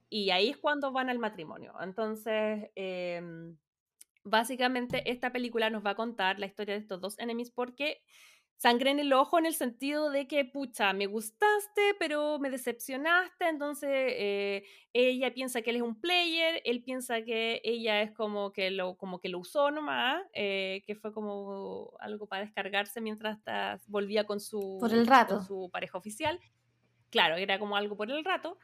y ahí es cuando van al matrimonio. Entonces, em, básicamente esta película nos va a contar la historia de estos dos enemies porque sangre en el ojo en el sentido de que, pucha, me gustaste, pero me decepcionaste, entonces eh, ella piensa que él es un player, él piensa que ella es como que lo, como que lo usó nomás, eh, que fue como algo para descargarse mientras volvía con su, por el rato. con su pareja oficial. Claro, era como algo por el rato.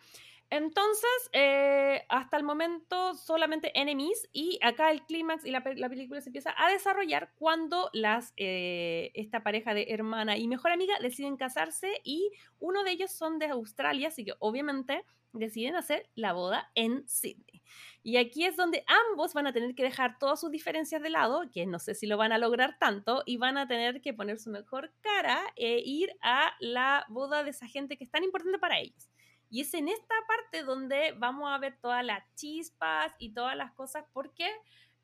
Entonces, eh, hasta el momento solamente enemies y acá el clímax y la, película se empieza a desarrollar cuando eh, esta pareja de hermana y mejor amiga deciden casarse y uno de ellos son de Australia, así que obviamente deciden hacer la boda en Sydney. Y aquí es donde ambos van a tener que dejar todas sus diferencias de lado, que no sé si lo van a lograr tanto, y van a tener que poner su mejor cara e ir a la boda de esa gente que es tan importante para ellos. Y es en esta parte donde vamos a ver todas las chispas y todas las cosas porque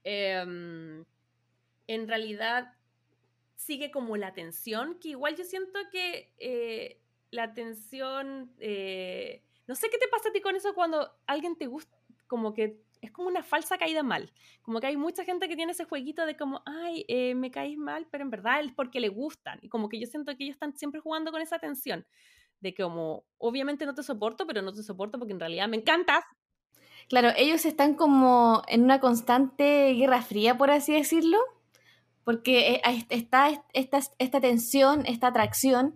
em, en realidad sigue como la tensión, que igual yo siento que eh, la tensión, eh, no sé qué te pasa a ti con eso cuando alguien te gusta, como que es como una falsa caída mal, como que hay mucha gente que tiene ese jueguito de como, ay, eh, me caís mal, pero en verdad es porque le gustan, y como que yo siento que ellos están siempre jugando con esa tensión de como, obviamente no te soporto, pero no te soporto porque en realidad me encantas. Claro, ellos están como en una constante guerra fría, por así decirlo, porque eh, está esta, esta tensión, esta atracción,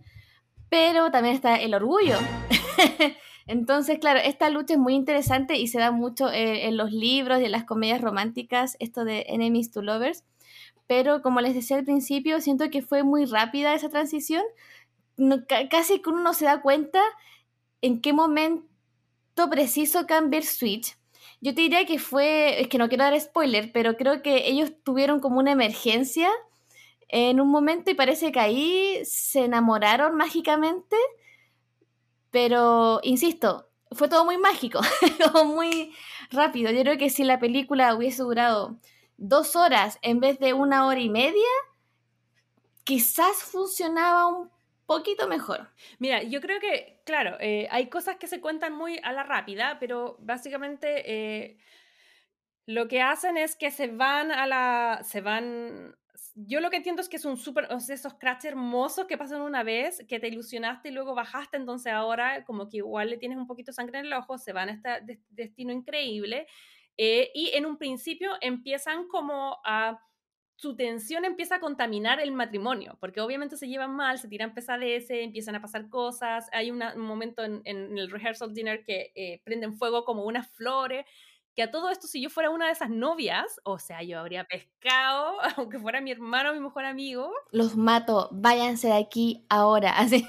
pero también está el orgullo. Entonces, claro, esta lucha es muy interesante y se da mucho eh, en los libros y en las comedias románticas, esto de Enemies to Lovers. Pero como les decía al principio, siento que fue muy rápida esa transición, casi que uno no se da cuenta en qué momento preciso cambiar switch. Yo te diría que fue, es que no quiero dar spoiler, pero creo que ellos tuvieron como una emergencia en un momento y parece que ahí se enamoraron mágicamente, pero insisto, fue todo muy mágico, muy rápido. Yo creo que si la película hubiese durado dos horas en vez de una hora y media, quizás funcionaba un poquito mejor. Mira, yo creo que, claro, eh, hay cosas que se cuentan muy a la rápida, pero básicamente eh, lo que hacen es que se van a la. se van. Yo lo que entiendo es que es un súper, esos cracks hermosos que pasan una vez, que te ilusionaste y luego bajaste, entonces ahora como que igual le tienes un poquito de sangre en el ojo, se van a este destino increíble. Eh, y en un principio empiezan como a su tensión empieza a contaminar el matrimonio, porque obviamente se llevan mal, se tiran pesadeces, empiezan a pasar cosas, hay un momento en, el rehearsal dinner que eh, prenden fuego como unas flores, que a todo esto si yo fuera una de esas novias, o sea, yo habría pescado, aunque fuera mi hermano mi mejor amigo. Los mato, váyanse de aquí ahora, así.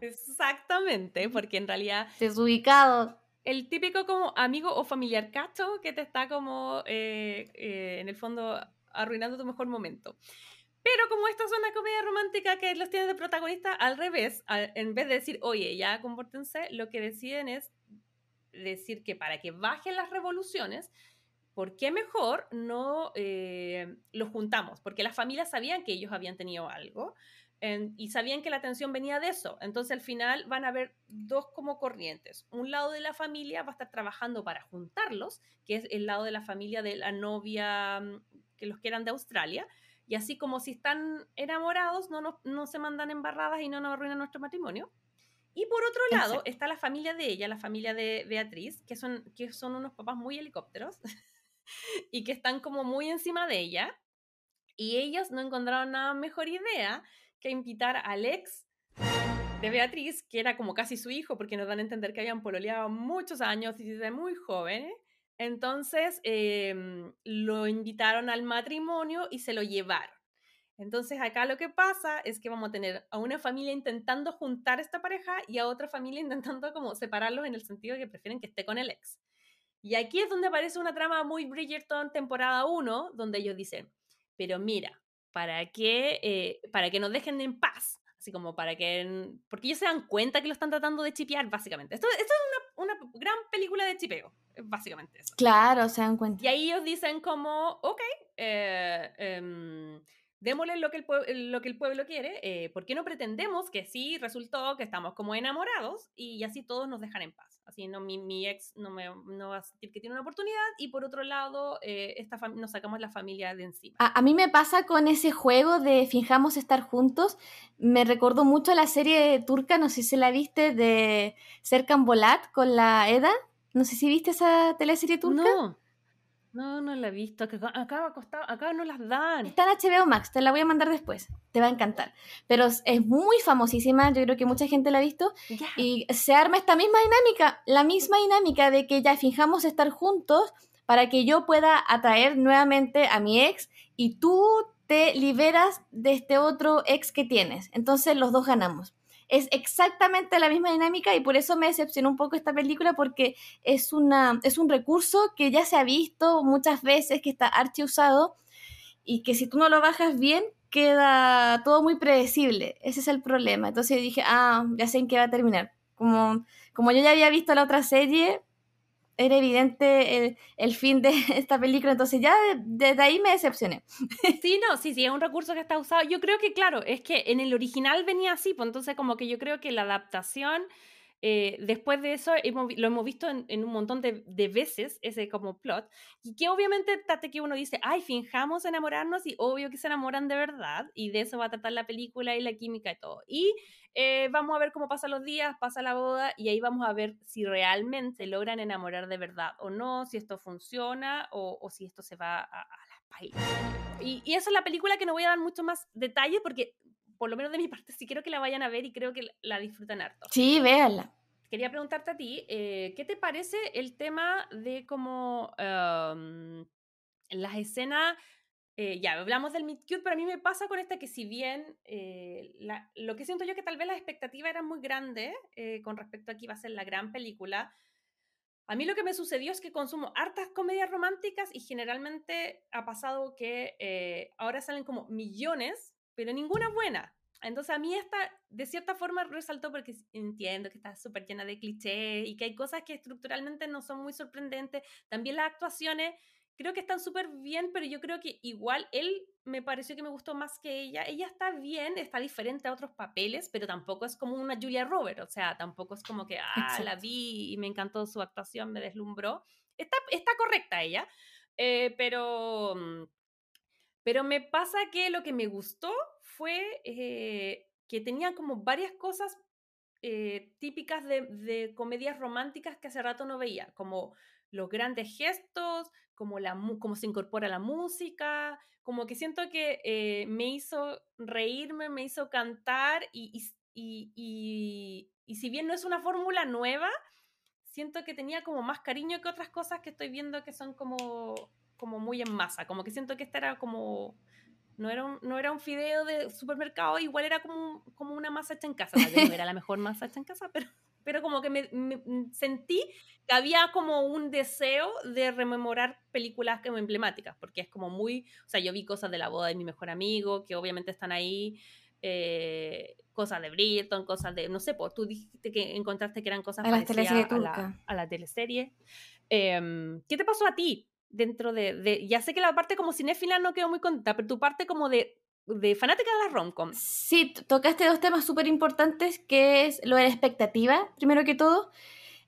Exactamente, porque en realidad... Desubicado. El típico como amigo o familiar cacho que te está como, eh, eh, en el fondo, arruinando tu mejor momento. Pero como esto es una comedia romántica que los tiene de protagonista al revés, en vez de decir, oye, ya compórtense, lo que deciden es decir que para que bajen las revoluciones, ¿por qué mejor no eh, los juntamos? Porque las familias sabían que ellos habían tenido algo y sabían que la tensión venía de eso. Entonces al final van a haber dos como corrientes. Un lado de la familia va a estar trabajando para juntarlos, que es el lado de la familia de la novia mm, que los quieran de Australia. Y así como si están enamorados, no, no, se mandan embarradas y no nos arruinan nuestro matrimonio. Y por otro lado está la familia de ella, la familia de Beatriz, que son, que son unos papás muy helicópteros y que están como muy encima de ella. Y ellos no encontraron nada mejor idea que invitar al ex de Beatriz, que era como casi su hijo, porque nos dan a entender que habían pololeado muchos años y desde muy jóvenes. Entonces em, lo invitaron al matrimonio y se lo llevaron. Entonces acá lo que pasa es que vamos a tener a una familia intentando juntar esta pareja y a otra familia intentando como separarlos en el sentido de que prefieren que esté con el ex. Y aquí es donde aparece una trama muy Bridgerton temporada 1, donde ellos dicen, pero mira, para que, eh, para que nos dejen en paz. Así como para que... Porque ellos se dan cuenta que lo están tratando de chipear, básicamente. Esto, esto es una, una, gran película de chipeo, básicamente eso. Claro, se dan cuenta. Y ahí ellos dicen como, ok, eh, em, démosle lo que el, lo que el pueblo quiere, eh, ¿por qué no pretendemos que sí resultó que estamos como enamorados y así todos nos dejan en paz? Así no, mi, mi ex no, me, no va a sentir que tiene una oportunidad y por otro lado eh, esta nos sacamos la familia de encima. A, a, mí me pasa con ese juego de finjamos estar juntos, me recordó mucho a la serie turca, no sé si la viste, de Serkan Bolat con la Eda. No sé si viste esa teleserie turca. No. No, no la he visto. Acá, acá no las dan. Está en HBO Max, te la voy a mandar después. Te va a encantar. Pero es muy famosísima, yo creo que mucha gente la ha visto. Y se arma esta misma dinámica, la misma dinámica de que ya fijamos estar juntos para que yo pueda atraer nuevamente a mi ex y tú te liberas de este otro ex que tienes. Entonces los dos ganamos es exactamente la misma dinámica y por eso me decepcionó un poco esta película porque es, una, es un recurso que ya se ha visto muchas veces, que está archi usado y que si tú no lo bajas bien queda todo muy predecible. Ese es el problema. Entonces dije, ah, ya sé en qué va a terminar. Como, como yo ya había visto la otra serie, era evidente el, fin de esta película, entonces ya desde ahí me decepcioné. Sí, no, sí, sí, es un recurso que está usado. Yo creo que, claro, es que en el original venía así, pues entonces como que yo creo que la adaptación eh, después de eso lo hemos visto en, un montón de, veces, ese como plot, y que obviamente trate que uno dice, ay, finjamos enamorarnos y obvio que se enamoran de verdad, y de eso va a tratar la película y la química y todo. Y eh, vamos a ver cómo pasan los días, pasa la boda, y ahí vamos a ver si realmente logran enamorar de verdad o no, si esto funciona o, si esto se va a, a las pailas. Y, y es la película que no voy a dar mucho más detalles porque por lo menos de mi parte, sí quiero que la vayan a ver y creo que la disfrutan harto. Sí, véanla. Quería preguntarte a ti, eh, ¿qué te parece el tema de cómo em, las escenas, eh, ya hablamos del Meet Cute, pero a mí me pasa con esta que si bien eh, lo que siento yo que tal vez las expectativas eran muy grandes con respecto a que iba a ser la gran película, a mí lo que me sucedió es que consumo hartas comedias románticas y generalmente ha pasado que ahora salen como millones pero ninguna buena. Entonces a mí esta de cierta forma resaltó porque entiendo que está súper llena de clichés y que hay cosas que estructuralmente no son muy sorprendentes. También las actuaciones creo que están súper bien, pero yo creo que igual él me pareció que me gustó más que ella. Ella está bien, está diferente a otros papeles, pero tampoco es como una Julia Roberts, o sea, tampoco es como que, ah, la vi y me encantó su actuación, me deslumbró. Está, está correcta ella, eh, pero mm, pero me pasa que lo que me gustó fue eh, que tenía como varias cosas eh, típicas de, comedias románticas que hace rato no veía, como los grandes gestos, como la, cómo se incorpora la música, como que siento que eh, me hizo reírme, me hizo cantar y, y, y, y si bien no es una fórmula nueva, siento que tenía como más cariño que otras cosas que estoy viendo que son como como muy en masa, como que siento que esta era como, No era un, no era un fideo de supermercado, igual era como, como una masa hecha en casa. no era la mejor masa hecha en casa, pero, pero como que me, mm, sentí que había como un deseo de rememorar películas como emblemáticas, porque es como muy, o sea, yo vi cosas de la boda de mi mejor amigo, que obviamente están ahí, eh, cosas de Britton, cosas de, no sé, pues tú dijiste que encontraste que eran cosas a la teleserie a la, a la teleserie. Em, ¿Qué te pasó a ti? Dentro de, Ya sé que la parte como cinéfila no quedó muy contenta, pero tu parte como de, de fanática de las romcoms. Sí, tocaste dos temas súper importantes, que es lo de la expectativa, primero que todo.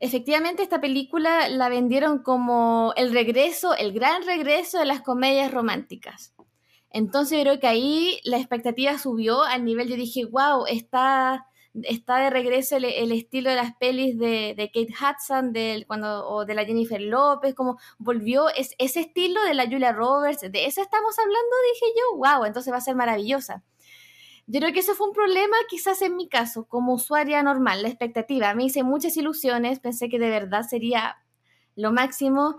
Efectivamente, esta película la vendieron como el regreso, el gran regreso de las comedias románticas. Entonces creo que ahí la expectativa subió al nivel, yo dije, wow, está está de regreso el, estilo de las pelis de, Kate Hudson de, cuando, o de la Jennifer López, como volvió es, ese estilo de la Julia Roberts, de eso estamos hablando, dije yo, wow, entonces va a ser maravillosa. Yo creo que eso fue un problema quizás en mi caso, como usuaria normal, la expectativa. Me hice muchas ilusiones, pensé que de verdad sería lo máximo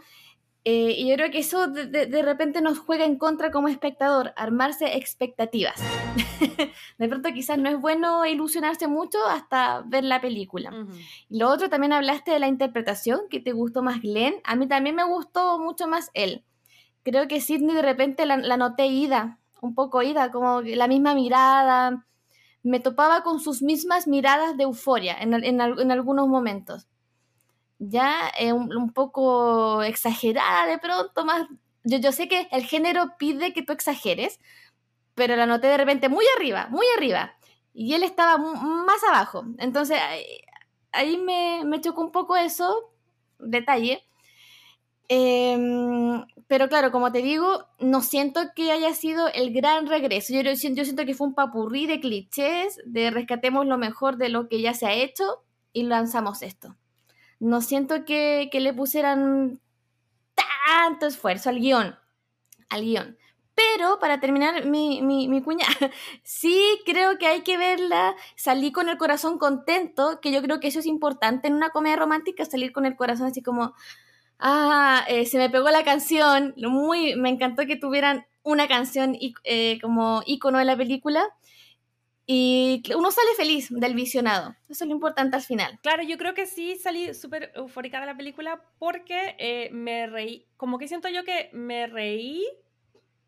eh, y yo creo que eso de, repente nos juega en contra como espectador, armarse expectativas. de pronto quizás no es bueno ilusionarse mucho hasta ver la película. Y lo otro, también hablaste de la interpretación, que te gustó más Glenn. A mí también me gustó mucho más él. Creo que Sidney de repente la, noté ida, un poco ida, como la misma mirada. Me topaba con sus mismas miradas de euforia en, en algunos momentos ya es un, poco exagerada de pronto, más... Yo, yo sé que el género pide que tú exageres, pero la noté de repente muy arriba, muy arriba, y él estaba más abajo. Entonces ahí, me, me, chocó un poco eso, detalle. Em, pero claro, como te digo, no siento que haya sido el gran regreso. Yo, yo, yo siento que fue un papurrí de clichés, de rescatemos lo mejor de lo que ya se ha hecho y lanzamos esto no siento que, le pusieran tanto esfuerzo al guion, al guion. Pero para terminar mi, mi, cuña, sí creo que hay que verla, salí con el corazón contento, que yo creo que eso es importante en una comedia romántica, salir con el corazón así como, ah, eh, se me pegó la canción, muy, me encantó que tuvieran una canción eh, como icono de la película y uno sale feliz del visionado. Eso es lo importante al final. Claro, yo creo que sí salí súper eufórica de la película porque eh, me reí, como que siento yo que me reí,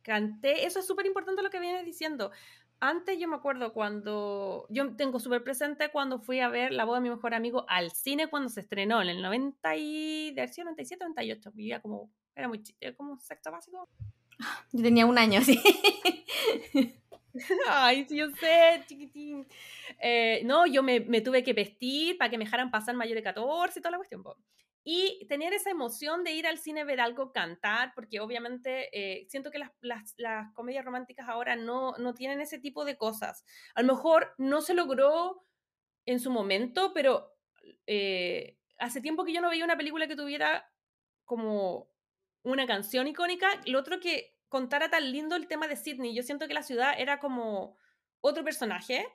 canté, eso es súper importante lo que vienes diciendo. Antes yo me acuerdo cuando, yo tengo súper presente cuando fui a ver La voz de mi mejor amigo al cine cuando se estrenó en el 90 y, 97, 98, vivía como, era muy, como sexto básico. Yo tenía un año, sí. Ay, sí, yo sé, chiquitín. Eh, no, yo me, me, tuve que vestir para que me dejaran pasar mayor de 14 y toda la cuestión. Y tener esa emoción de ir al cine, ver algo, cantar, porque obviamente eh, siento que las, las, las, comedias románticas ahora no, no tienen ese tipo de cosas. A lo mejor no se logró en su momento, pero eh, hace tiempo que yo no veía una película que tuviera como una canción icónica. Lo otro que contara tan lindo el tema de Sydney. Yo siento que la ciudad era como otro personaje.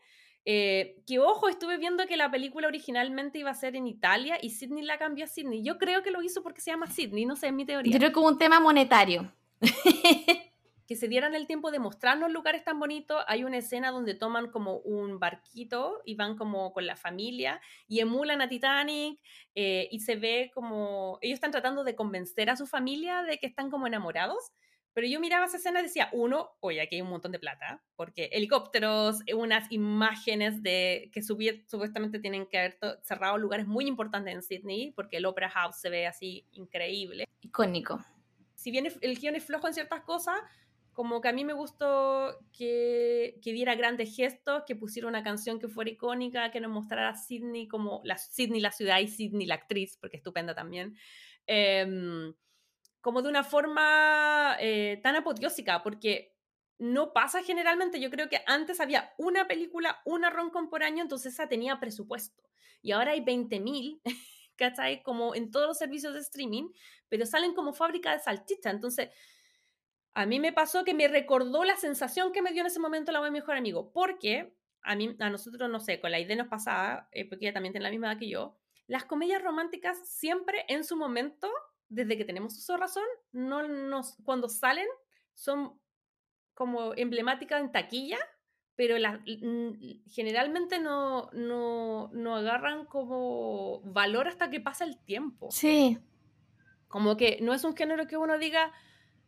Eh, que ojo, estuve viendo que la película originalmente iba a ser en Italia y Sydney la cambió a Sydney. Yo creo que lo hizo porque se llama Sydney, no sé, es mi teoría. Yo creo que un tema monetario. que se dieran el tiempo de mostrarnos lugares tan bonitos. Hay una escena donde toman como un barquito y van como con la familia y emulan a Titanic eh, y se ve como ellos están tratando de convencer a su familia de que están como enamorados pero yo miraba esa escena y decía, uno, oye, aquí hay un montón de plata, porque helicópteros, eh, unas imágenes de que supuestamente tienen que haber cerrado lugares muy importantes en Sydney, porque el Opera House se ve así increíble. Icónico. Si bien el guion es flojo en ciertas cosas, como que a mí me gustó que, que, diera grandes gestos, que pusiera una canción que fuera icónica, que nos mostrara a Sydney como la, Sydney la ciudad y Sydney la actriz, porque estupenda también. Eh, como de una forma eh, tan apoteósica, porque no pasa generalmente. Yo creo que antes había una película, una roncon por año, entonces esa tenía presupuesto. Y ahora hay 20.000, ¿cachai? Como en todos los servicios de streaming, pero salen como fábrica de salchicha. Entonces, a mí me pasó que me recordó la sensación que me dio en ese momento la mi mejor amigo, porque a, mí, a nosotros, no sé, con la idea nos pasaba, eh, porque ella también tiene la misma edad que yo, las comedias románticas siempre en su momento desde que tenemos uso razón, no nos, cuando salen son como emblemática en taquilla, pero generalmente no, no, no agarran como valor hasta que pasa el tiempo. Sí. Como que no es un género que uno diga,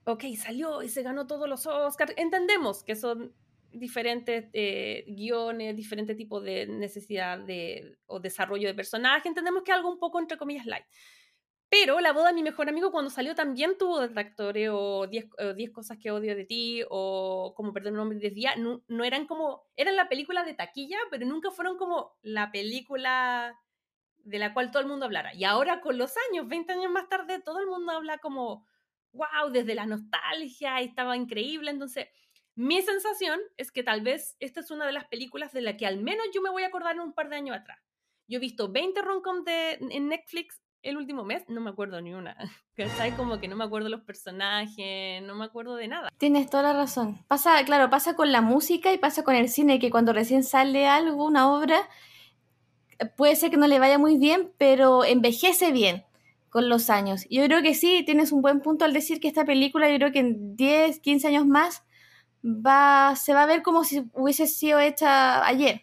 ok, salió y se ganó todos los Oscars. Entendemos que son diferentes eh, guiones, diferentes tipos de necesidad de, o desarrollo de personaje. Entendemos que algo un poco, entre comillas, light. Pero la boda de mi mejor amigo cuando salió también tuvo detractores o 10 cosas que odio de ti o como perder un nombre de día. No, no, eran como, eran la película de taquilla, pero nunca fueron como la película de la cual todo el mundo hablara. Y ahora con los años, 20 años más tarde, todo el mundo habla como, wow, desde la nostalgia, estaba increíble. Entonces, mi sensación es que tal vez esta es una de las películas de la que al menos yo me voy a acordar en un par de años atrás. Yo he visto 20 romcoms en Netflix el último mes, no me acuerdo ni una. ¿Cachai? Como que no me acuerdo los personajes, no me acuerdo de nada. Tienes toda la razón. Pasa, claro, pasa con la música y pasa con el cine, que cuando recién sale algo, una obra, puede ser que no le vaya muy bien, pero envejece bien con los años. Yo creo que sí, tienes un buen punto al decir que esta película, yo creo que en 10, 15 años más va, se va a ver como si hubiese sido hecha ayer.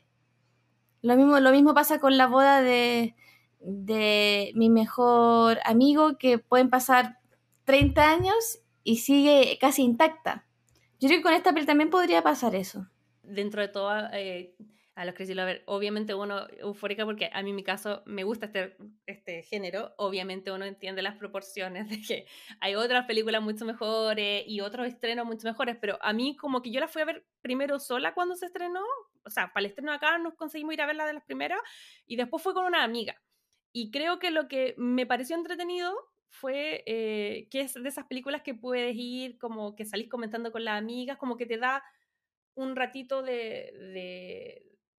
Lo mismo, lo mismo pasa con la boda de, de mi mejor amigo, que pueden pasar 30 años y sigue casi intacta. Yo creo que con esta película también podría pasar eso. Dentro de todo, eh, a los Crazy Lovers, obviamente uno eufórica porque a mí en mi caso me gusta este, este género, obviamente uno entiende las proporciones de que hay otras películas mucho mejores y otros estrenos mucho mejores, pero a mí como que yo la fui a ver primero sola cuando se estrenó, o sea, para el estreno acá nos conseguimos ir a ver la de las primeras y después fue con una amiga. Y creo que lo que me pareció entretenido fue eh, que es de esas películas que puedes ir, como que salís comentando con las amigas, como que te da un ratito de,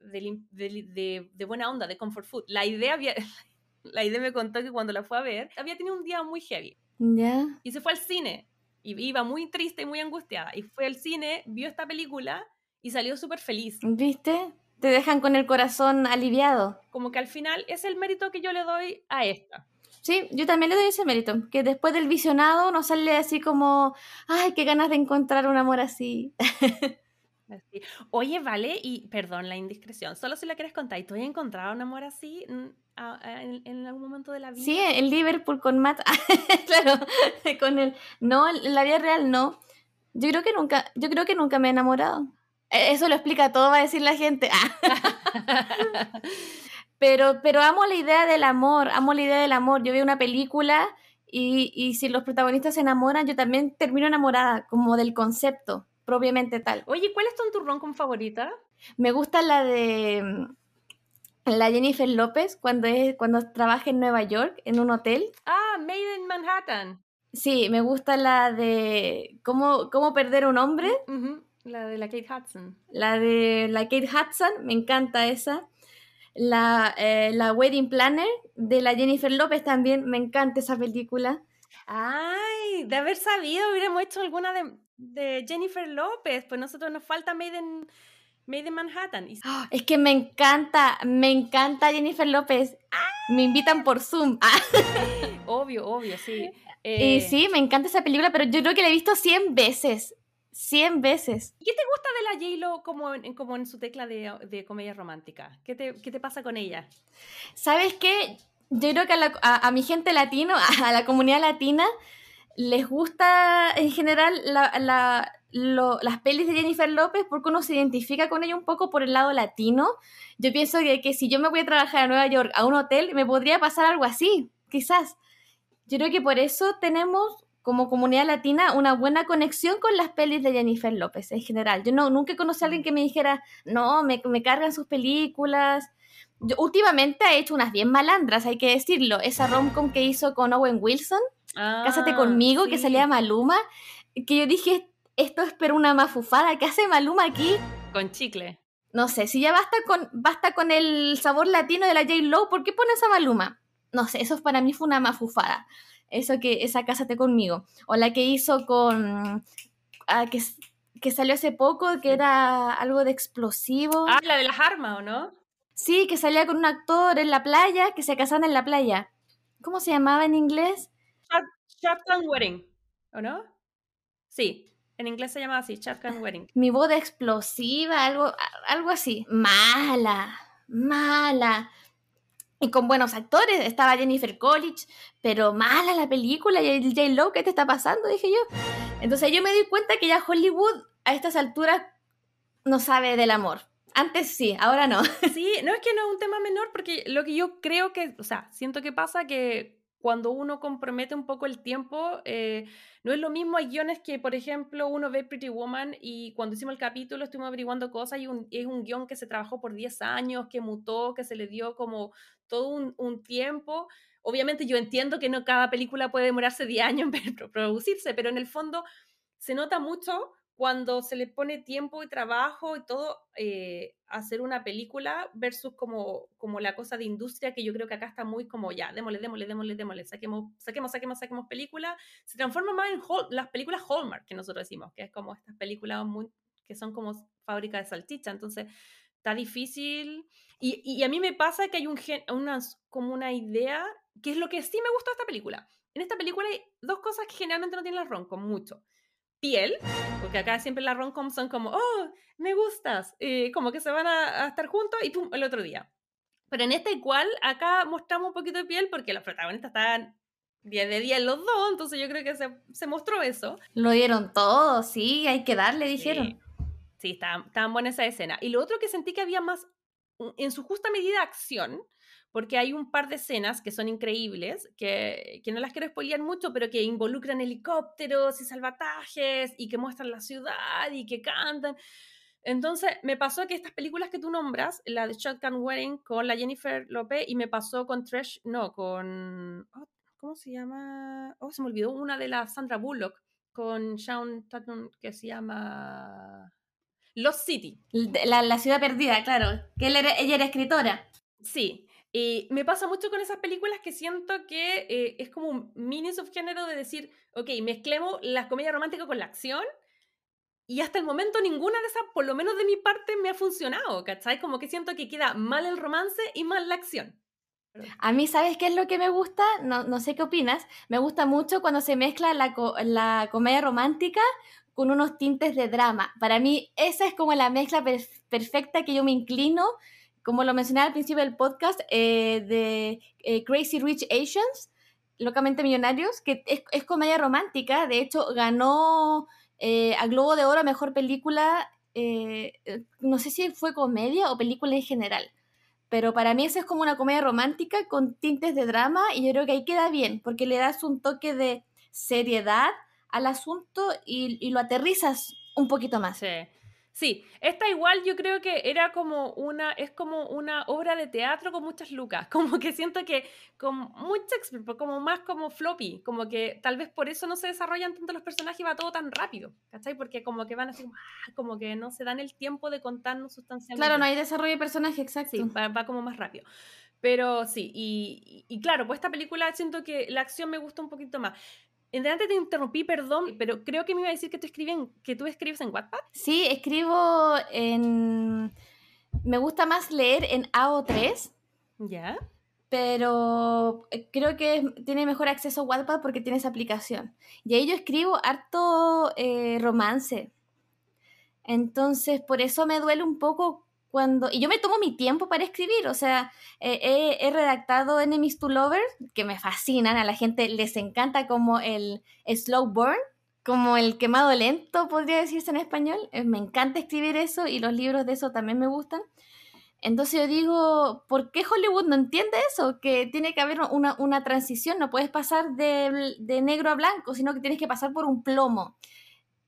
de, buena onda, de comfort food. La idea, había, la idea me contó que cuando la fue a ver, había tenido un día muy heavy. Ya. Y se fue al cine. Y iba muy triste y muy angustiada. Y fue al cine, vio esta película y salió súper feliz. ¿Viste? Te dejan con el corazón aliviado. Como que al final es el mérito que yo le doy a esta. Sí, yo también le doy ese mérito, que después del visionado no sale así como, ay, qué ganas de encontrar un amor así. Oye, vale, y perdón la indiscreción, solo si la quieres contar, ¿y tú has encontrado un amor así en, algún momento de la vida? Sí, en Liverpool con Matt, claro, con él. No, en la vida real no. Yo creo que nunca, yo creo que nunca me he enamorado. E, eso lo explica todo, va a decir la gente. pero, pero amo la idea del amor, amo la idea del amor. Yo veo una película y, y si los protagonistas se enamoran, yo también termino enamorada, como del concepto propiamente tal. Oye, ¿cuál es tu turrón con favorita? Me gusta la de mm, la Jennifer López cuando es cuando trabaja en Nueva York en un hotel. Ah, Made in Manhattan. Sí, me gusta la de cómo, cómo perder un hombre. La de la Kate Hudson. La de la Kate Hudson, me encanta esa. La, eh, la Wedding Planner de la Jennifer López también, me encanta esa película. Ay, de haber sabido, hubiéramos hecho alguna de, de Jennifer López, pues nosotros nos falta Made in, Made in Manhattan. ¡Ah! Es que me encanta, me encanta Jennifer López. Me invitan por Zoom. Obvio, obvio, sí. y eh, sí, me encanta esa película, pero yo creo que la he visto 100 veces. 100 veces. ¿Qué te gusta de la J-Lo como en, como en su tecla de, de comedia romántica? ¿Qué te, ¿Qué te, pasa con ella? ¿Sabes qué? Yo creo que a, a mi gente latino, a la comunidad latina, les gusta en general las pelis de Jennifer López porque uno se identifica con ella un poco por el lado latino. Yo pienso que, que, si yo me voy a trabajar a Nueva York a un hotel, me podría pasar algo así, quizás. Yo creo que por eso tenemos como comunidad latina una buena conexión con las pelis de Jennifer López en general. Yo no, nunca conocí a alguien que me dijera, no, me, me cargan sus películas. Yo, últimamente ha hecho unas bien malandras, hay que decirlo. Esa rom-com que hizo con Owen Wilson Cásate ah, conmigo, que salía Maluma, que yo dije, esto es pero una mafufada, ¿qué hace Maluma aquí? Con chicle. No sé, si ya basta con, basta con el sabor latino de la J-Lo, ¿por qué pones a Maluma? No sé, eso para mí fue una mafufada. Eso que, esa Cásate conmigo. O la que hizo con, ah, que, que salió hace poco, que era algo de explosivo. Ah, la de las armas, ¿o no? Sí, que salía con un actor en la playa, que se casaban en la playa. ¿Cómo se llamaba en inglés? Shotgun Wedding, ¿o no? Sí. En inglés se llama así, Shotgun Wedding. Mi boda explosiva, algo, algo así. Mala, mala. Y con buenos actores, estaba Jennifer Coolidge, pero mala la película, y el J. Lo, ¿qué te está pasando? Dije yo. Entonces yo me di cuenta que ya Hollywood a estas alturas no sabe del amor. Antes sí, ahora no. Sí, no es que no es un tema menor, porque lo que yo creo que, o sea, siento que pasa que cuando uno compromete un poco el tiempo, eh, no es lo mismo, hay guiones que, por ejemplo, uno ve Pretty Woman y cuando hicimos el capítulo estuvimos averiguando cosas y es un guion que se trabajó por 10 años, que mutó, que se le dio como todo un, un tiempo. Obviamente yo entiendo que no cada película puede demorarse 10 años en producirse, pero en el fondo se nota mucho cuando se le pone tiempo y trabajo y todo eh, hacer una película versus como, como la cosa de industria que yo creo que acá está muy como ya, démosle, démosle, démosle, démosle, saquemos, saquemos, saquemos, saquemos películas, se transforma más en las películas Hallmark que nosotros decimos, que es como estas películas muy, que son como fábrica de salchicha, entonces está difícil y, y, a mí me pasa que hay un una, como una idea, que es lo que sí me gustó de esta película. En esta película hay dos cosas que generalmente no tienen las rom con mucho piel, porque acá siempre las rom son como, oh, me gustas, y como que se van a, estar juntos y pum, el otro día. Pero en esta igual, acá mostramos un poquito de piel porque los protagonistas estaban 10 de día en los dos, entonces yo creo que se, se mostró eso. Lo dieron todo, sí, hay que darle, dijeron. Sí, estaban, estaban buena esa escena. Y lo otro que sentí que había más, en su justa medida, acción, porque hay un par de escenas que son increíbles, que, que no las quiero spoilear mucho, pero que involucran helicópteros y salvatajes y que muestran la ciudad y que cantan. Entonces, me pasó que estas películas que tú nombras, la de Shotgun Wedding con la Jennifer Lopez y me pasó con Trash, no, con... Oh, ¿Cómo se llama? Oh, se me olvidó una de la Sandra Bullock con Sean Tatum que se llama Lost City. La, la ciudad perdida, claro. Que ella era escritora. Sí, y me pasa mucho con esas películas que siento que eh, es como un mini subgénero de decir, ok, mezclemos la comedia romántica con la acción y hasta el momento ninguna de esas, por lo menos de mi parte, me ha funcionado, ¿cachai? Como que siento que queda mal el romance y mal la acción. A mí, ¿sabes qué es lo que me gusta? No, no sé qué opinas. Me gusta mucho cuando se mezcla la, la comedia romántica con unos tintes de drama. Para mí, esa es como la mezcla perfecta que yo me inclino como lo mencioné al principio del podcast, eh, de eh, Crazy Rich Asians, locamente millonarios, que es, comedia romántica, de hecho ganó eh, a Globo de Oro Mejor Película, no sé si fue comedia o película en general, pero para mí esa es como una comedia romántica con tintes de drama y yo creo que ahí queda bien, porque le das un toque de seriedad al asunto y, y lo aterrizas un poquito más. Sí. Sí, esta igual yo creo que era como una, es como una obra de teatro con muchas lucas, como que siento que con mucha como más como floppy, como que tal vez por eso no se desarrollan tanto los personajes y va todo tan rápido, ¿cachai? Porque como que van así, ah, como que no se dan el tiempo de contarnos sustancialmente. Claro, no hay desarrollo de personaje, exacto. Sí, va, como más rápido. Pero sí, y, y, claro, pues esta película siento que la acción me gusta un poquito más. En delante te interrumpí, perdón, pero creo que me iba a decir que tú, que tú escribes en Wattpad. Sí, escribo en... Me gusta más leer en AO3. ¿Ya? Pero eh, creo que tiene mejor acceso a Wattpad porque tiene esa aplicación. Y ahí yo escribo harto eh, romance. Entonces, por eso me duele un poco cuando, y yo me tomo mi tiempo para escribir, o sea, eh, he, redactado Enemies to Lovers, que me fascinan, a la gente les encanta como el slow burn, como el quemado lento, podría decirse en español. Eh, me encanta escribir eso y los libros de eso también me gustan. Entonces yo digo, ¿por qué Hollywood no entiende eso? Que tiene que haber una, una transición, no puedes pasar de, de negro a blanco, sino que tienes que pasar por un plomo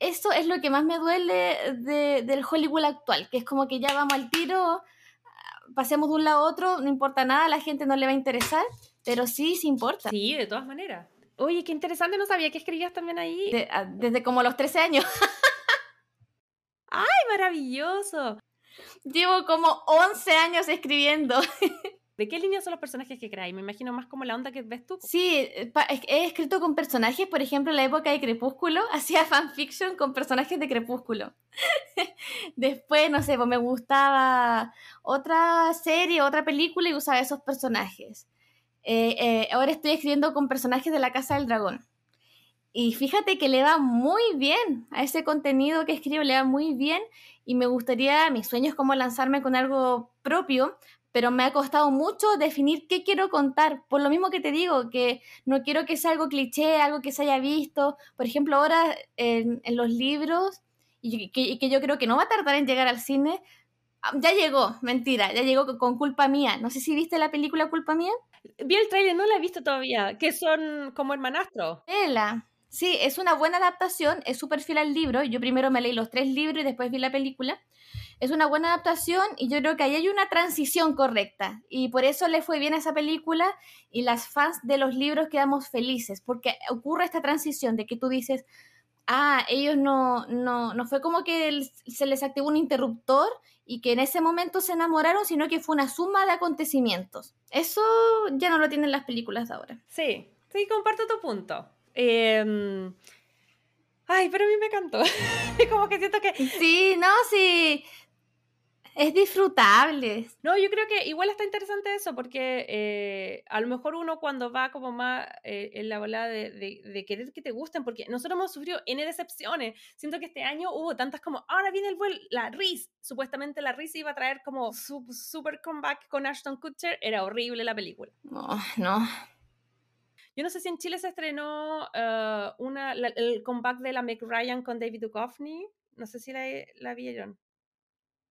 eso es lo que más me duele del Hollywood actual, que es como que ya vamos al tiro, pasemos de un lado a otro, no importa nada, a la gente no le va a interesar, pero sí, sí importa. Sí, de todas maneras. Oye, qué interesante, no sabía que escribías también ahí. desde como los 13 años. ¡Ay, maravilloso! Llevo como 11 años escribiendo. ¿De qué línea son los personajes que creáis? Me imagino más como la onda que ves tú. Sí, eh, he escrito con personajes, por ejemplo, en la época de Crepúsculo, hacía fanfiction con personajes de Crepúsculo. Después, no sé, pues me gustaba otra serie, otra película y usaba esos personajes. Eh, eh, ahora estoy escribiendo con personajes de la Casa del Dragón. Y fíjate que le va muy bien a ese contenido que escribo, le va muy bien y me gustaría, mis sueños como lanzarme con algo propio, pero me ha costado mucho definir qué quiero contar. Por lo mismo que te digo, que no quiero que sea algo cliché, algo que se haya visto. Por ejemplo, ahora en, los libros, y que, yo creo que no va a tardar en llegar al cine, ah, ya llegó, mentira, ya llegó con culpa mía. No sé si viste la película Culpa mía. Vi el trailer, no la he visto todavía, que son como hermanastros. Ella. Sí, es una buena adaptación, es súper fiel al libro. Yo primero me leí los tres libros y después vi la película. Es una buena adaptación y yo creo que ahí hay una transición correcta. Y por eso le fue bien a esa película y las fans de los libros quedamos felices, porque ocurre esta transición de que tú dices, ah, ellos no, no, no fue como que se les activó un interruptor y que en ese momento se enamoraron, sino que fue una suma de acontecimientos. Eso ya no lo tienen las películas de ahora. Sí, sí, comparto tu punto. Em, ay, pero a mí me encantó. como que siento que... Sí, no, sí. Es disfrutable. No, yo creo que igual está interesante eso, porque eh, a lo mejor uno cuando va como más eh, en la bola de, de, querer que te gusten, porque nosotros hemos sufrido N decepciones. Siento que este año hubo tantas como, ahora viene el vuelo, la RIS. Supuestamente la RIS iba a traer como su, super comeback con Ashton Kutcher. Era horrible la película. No, no. Yo no sé si en Chile se estrenó eh, una, el comeback de la Meg Ryan con David Duchovny. No sé si la, la vieron.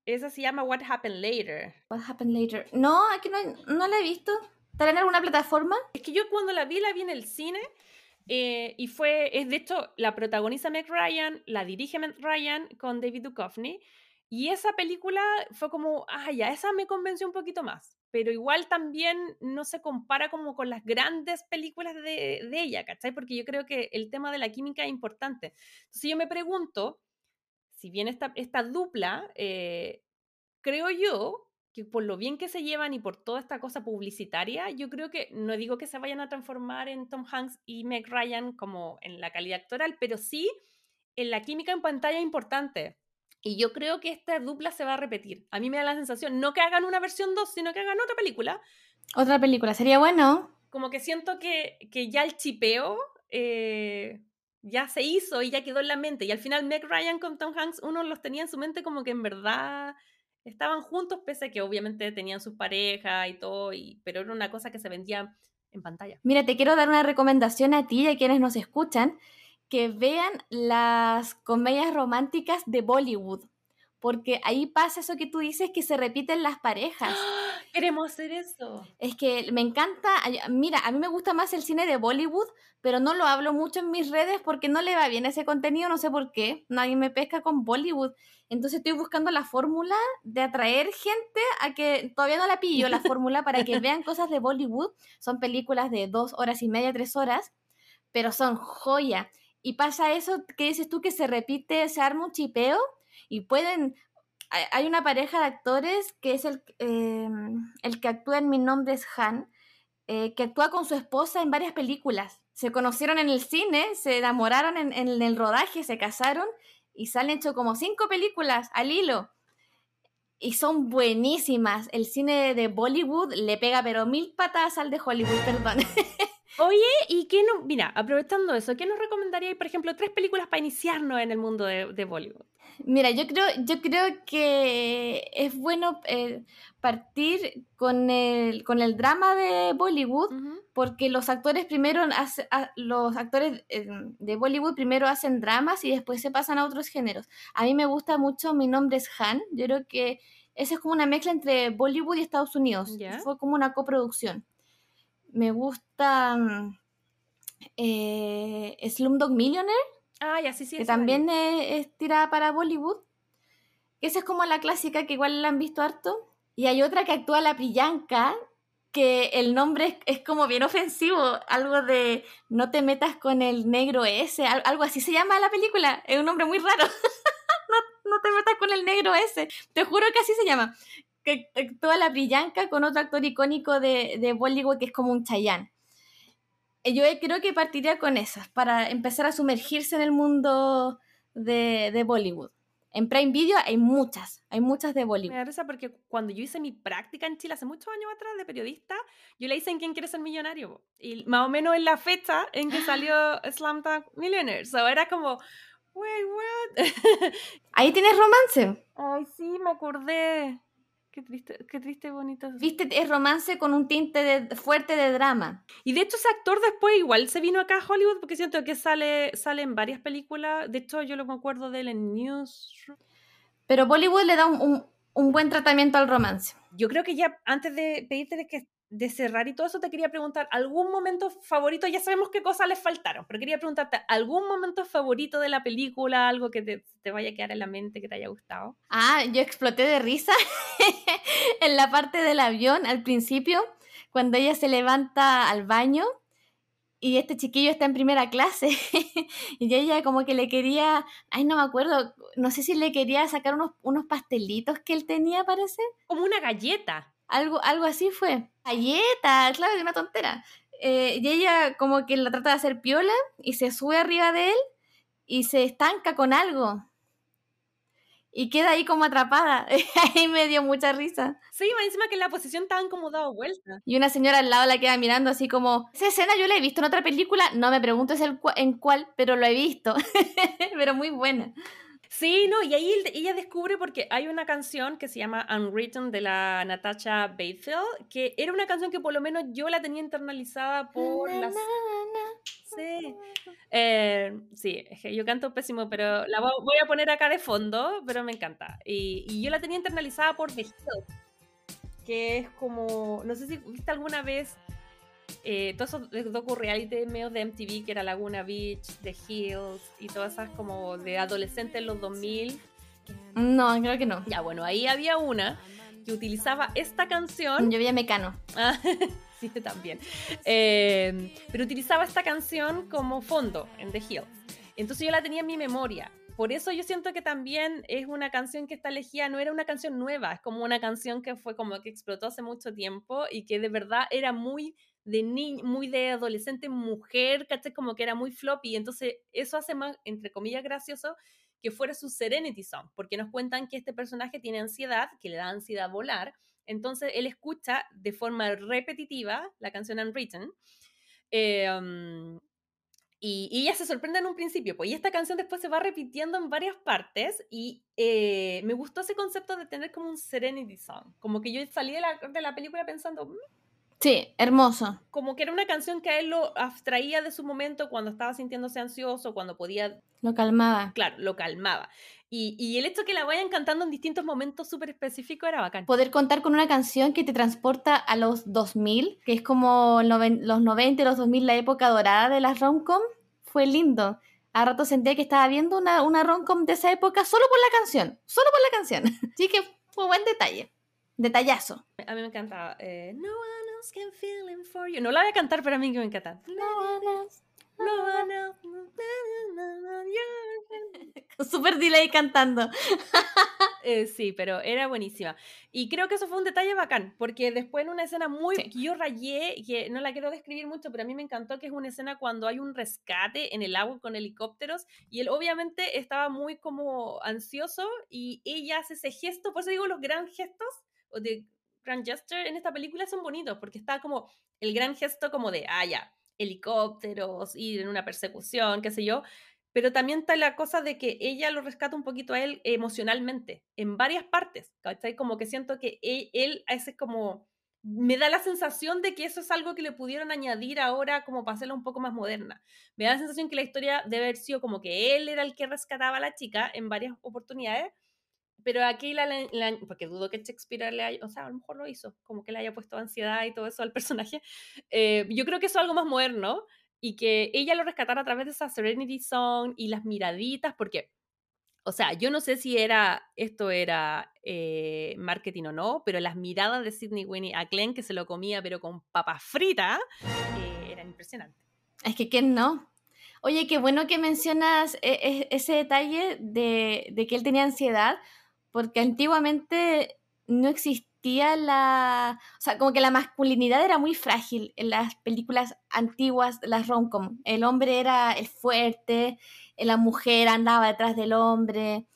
Esa se llama What Happened Later. What Happened Later. No, aquí no, no la he visto. ¿Está en alguna plataforma? Es que yo cuando la vi, la vi en el cine. Eh, y fue, es de hecho, la protagoniza Meg Ryan, la dirige Meg Ryan con David Duchovny. Y esa película fue como, ah, ya, esa me convenció un poquito más pero igual también no se compara como con las grandes películas de, de, ella, ¿cachai? Porque yo creo que el tema de la química es importante. Entonces yo me pregunto, si bien esta, esta dupla, eh, creo yo que por lo bien que se llevan y por toda esta cosa publicitaria, yo creo que, no digo que se vayan a transformar en Tom Hanks y Meg Ryan como en la calidad actoral, pero sí en la química en pantalla importante. Y yo creo que esta dupla se va a repetir. A mí me da la sensación, no que hagan una versión 2, sino que hagan otra película. Otra película, sería bueno. Como que siento que, que ya el chipeo eh, ya se hizo y ya quedó en la mente. Y al final Meg Ryan con Tom Hanks, uno los tenía en su mente como que en verdad estaban juntos, pese a que obviamente tenían sus parejas y todo, y, pero era una cosa que se vendía en pantalla. Mira, te quiero dar una recomendación a ti y a quienes nos escuchan que vean las comedias románticas de Bollywood, porque ahí pasa eso que tú dices que se repiten las parejas. Queremos hacer eso. Es que me encanta, mira, a mí me gusta más el cine de Bollywood, pero no lo hablo mucho en mis redes porque no le va bien ese contenido, no sé por qué, nadie me pesca con Bollywood. Entonces estoy buscando la fórmula de atraer gente a que todavía no la pillo la fórmula para que vean cosas de Bollywood. Son películas de dos horas y media, tres horas, pero son joya. Y pasa eso que dices tú que se repite, se arma un chipeo y pueden... Hay una pareja de actores que es el, em, el que actúa en Mi nombre es Han, eh, que actúa con su esposa en varias películas. Se conocieron en el cine, se enamoraron en, en el rodaje, se casaron y se han hecho como cinco películas al hilo. Y son buenísimas. El cine de Bollywood le pega pero mil patas al de Hollywood, perdón. Oye, ¿y qué no? Mira, aprovechando eso, ¿qué nos recomendaríais, por ejemplo, tres películas para iniciarnos en el mundo de, Bollywood? Mira, yo creo, yo creo que es bueno eh, partir con el, con el drama de Bollywood, porque los actores primero los actores eh, de Bollywood primero hacen dramas y después se pasan a otros géneros. A mí me gusta mucho Mi nombre es Han. Yo creo que esa es como una mezcla entre Bollywood y Estados Unidos. Fue como una coproducción me gusta mm, eh, Slumdog Millionaire. Ah, ya, sí, sí. Que también es, tirada para Bollywood. Esa es como la clásica que igual la han visto harto. Y hay otra que actúa la Priyanka, que el nombre es, como bien ofensivo, algo de no te metas con el negro ese, algo así se llama la película, es un nombre muy raro. no, no, te metas con el negro ese, te juro que así se llama que actúa la brillanca con otro actor icónico de, de Bollywood que es como un Chayanne. Eh, yo creo que partiría con esas para empezar a sumergirse en el mundo de, de Bollywood. En Prime Video hay muchas, hay muchas de Bollywood. Me da risa porque cuando yo hice mi práctica en Chile hace muchos años atrás de periodista, yo la hice en ¿Quién quiere ser millonario? Y más o menos en la fecha en que salió Slamdog Millionaire. So era como, wait, what? Ahí tienes romance. Ay, sí, me acordé. Qué triste, qué triste bonito. Viste, es romance con un tinte de, fuerte de drama. Y de hecho ese actor después igual se vino acá a Hollywood porque siento que sale, sale en varias películas. De hecho yo lo me acuerdo de él en News. Pero Bollywood le da un, un, un buen tratamiento al romance. Yo creo que ya antes de pedirte que de cerrar y todo eso, te quería preguntar, ¿algún momento favorito? Ya sabemos qué cosas les faltaron, pero quería preguntarte, ¿algún momento favorito de la película? Algo que te, te vaya a quedar en la mente, que te haya gustado. Ah, yo exploté de risa en la parte del avión al principio, cuando ella se levanta al baño y este chiquillo está en primera clase y ella como que le quería, ay no me acuerdo, no sé si le quería sacar unos, unos pastelitos que él tenía, parece. Como una galleta. Algo, algo así fue. Galleta, claro, de una tontera. Eh, y ella como que la trata de hacer piola y se sube arriba de él y se estanca con algo. Y queda ahí como atrapada. ahí me dio mucha risa. Sí, encima que en la posición estaban como dado vuelta. Y una señora al lado la queda mirando así como, esa escena yo la he visto en otra película, no me pregunto en cuál, pero lo he visto. pero muy buena. Sí, no, y ahí ella descubre porque hay una canción que se llama Unwritten de la Natasha Batefield, que era una canción que por lo menos yo la tenía internalizada por las... Sí, eh, sí, yo canto pésimo, pero la voy a poner acá de fondo, pero me encanta. Y, y yo la tenía internalizada por The Hill, que es como, no sé si viste alguna vez eh, todos esos docu-reality medios de MTV, que era Laguna Beach, The Hills y todas esas como de adolescentes en los 2000. No, creo que no. Ya, bueno, ahí había una que utilizaba esta canción. Yo veía Mecano. Ah, sí, también. Eh, pero utilizaba esta canción como fondo en The Hills. Entonces yo la tenía en mi memoria. Por eso yo siento que también es una canción que está elegida, no era una canción nueva, es como una canción que fue como que explotó hace mucho tiempo y que de verdad era muy de niño, muy de adolescente mujer, ¿cachai? Como que era muy floppy. Entonces, eso hace más, entre comillas, gracioso que fuera su Serenity Song, porque nos cuentan que este personaje tiene ansiedad, que le da ansiedad volar. Entonces, él escucha de forma repetitiva la canción Unwritten. Eh, y, y, ella se sorprende en un principio, pues, y esta canción después se va repitiendo en varias partes, y eh, me gustó ese concepto de tener como un Serenity Song, como que yo salí de la, de la película pensando, mmm, Sí, hermoso. Como que era una canción que a él lo abstraía de su momento cuando estaba sintiéndose ansioso, cuando podía... Lo calmaba. Claro, lo calmaba. Y, y el hecho que la vayan cantando en distintos momentos súper específicos era bacán. Poder contar con una canción que te transporta a los 2000, que es como los 90 y los 2000, la época dorada de las romcom, fue lindo. A rato sentía que estaba viendo una, una romcom de esa época solo por la canción, solo por la canción. Así que fue buen detalle. Detallazo. A mí me encantaba. Eh, no one else can feel for you. No la voy a cantar, pero a mí que me encanta. No one else. No one else. Super delay cantando. eh, sí, pero era buenísima. Y creo que eso fue un detalle bacán, porque después en una escena muy sí. yo rayé, que no la quiero describir mucho, pero a mí me encantó que es una escena cuando hay un rescate en el agua con helicópteros y él obviamente estaba muy como ansioso y ella hace ese gesto, por eso digo los gran gestos de grand gesture en esta película son bonitos, porque está como el gran gesto como de, ah, ya, helicópteros, ir en una persecución, qué sé yo, pero también está la cosa de que ella lo rescata un poquito a él emocionalmente, en varias partes, ¿cachai? Como que siento que él, él ese como, me da la sensación de que eso es algo que le pudieron añadir ahora como para hacerla un poco más moderna. Me da la sensación que la historia debe haber sido como que él era el que rescataba a la chica en varias oportunidades, pero aquí la, la, porque dudo que Shakespeare le haya, o sea, a lo mejor lo hizo, como que le haya puesto ansiedad y todo eso al personaje. Eh, yo creo que eso es algo más moderno y que ella lo rescatara a través de esa Serenity Song y las miraditas, porque, o sea, yo no sé si era, esto era eh, marketing o no, pero las miradas de Sidney Winnie a Glenn, que se lo comía, pero con papas fritas, eh, eran impresionantes. Es que, ¿quién no? Oye, qué bueno que mencionas ese detalle de, de que él tenía ansiedad, porque antiguamente no existía la... O sea, como que la masculinidad era muy frágil en las películas antiguas, las romcom. El hombre era el fuerte, la mujer andaba detrás del hombre.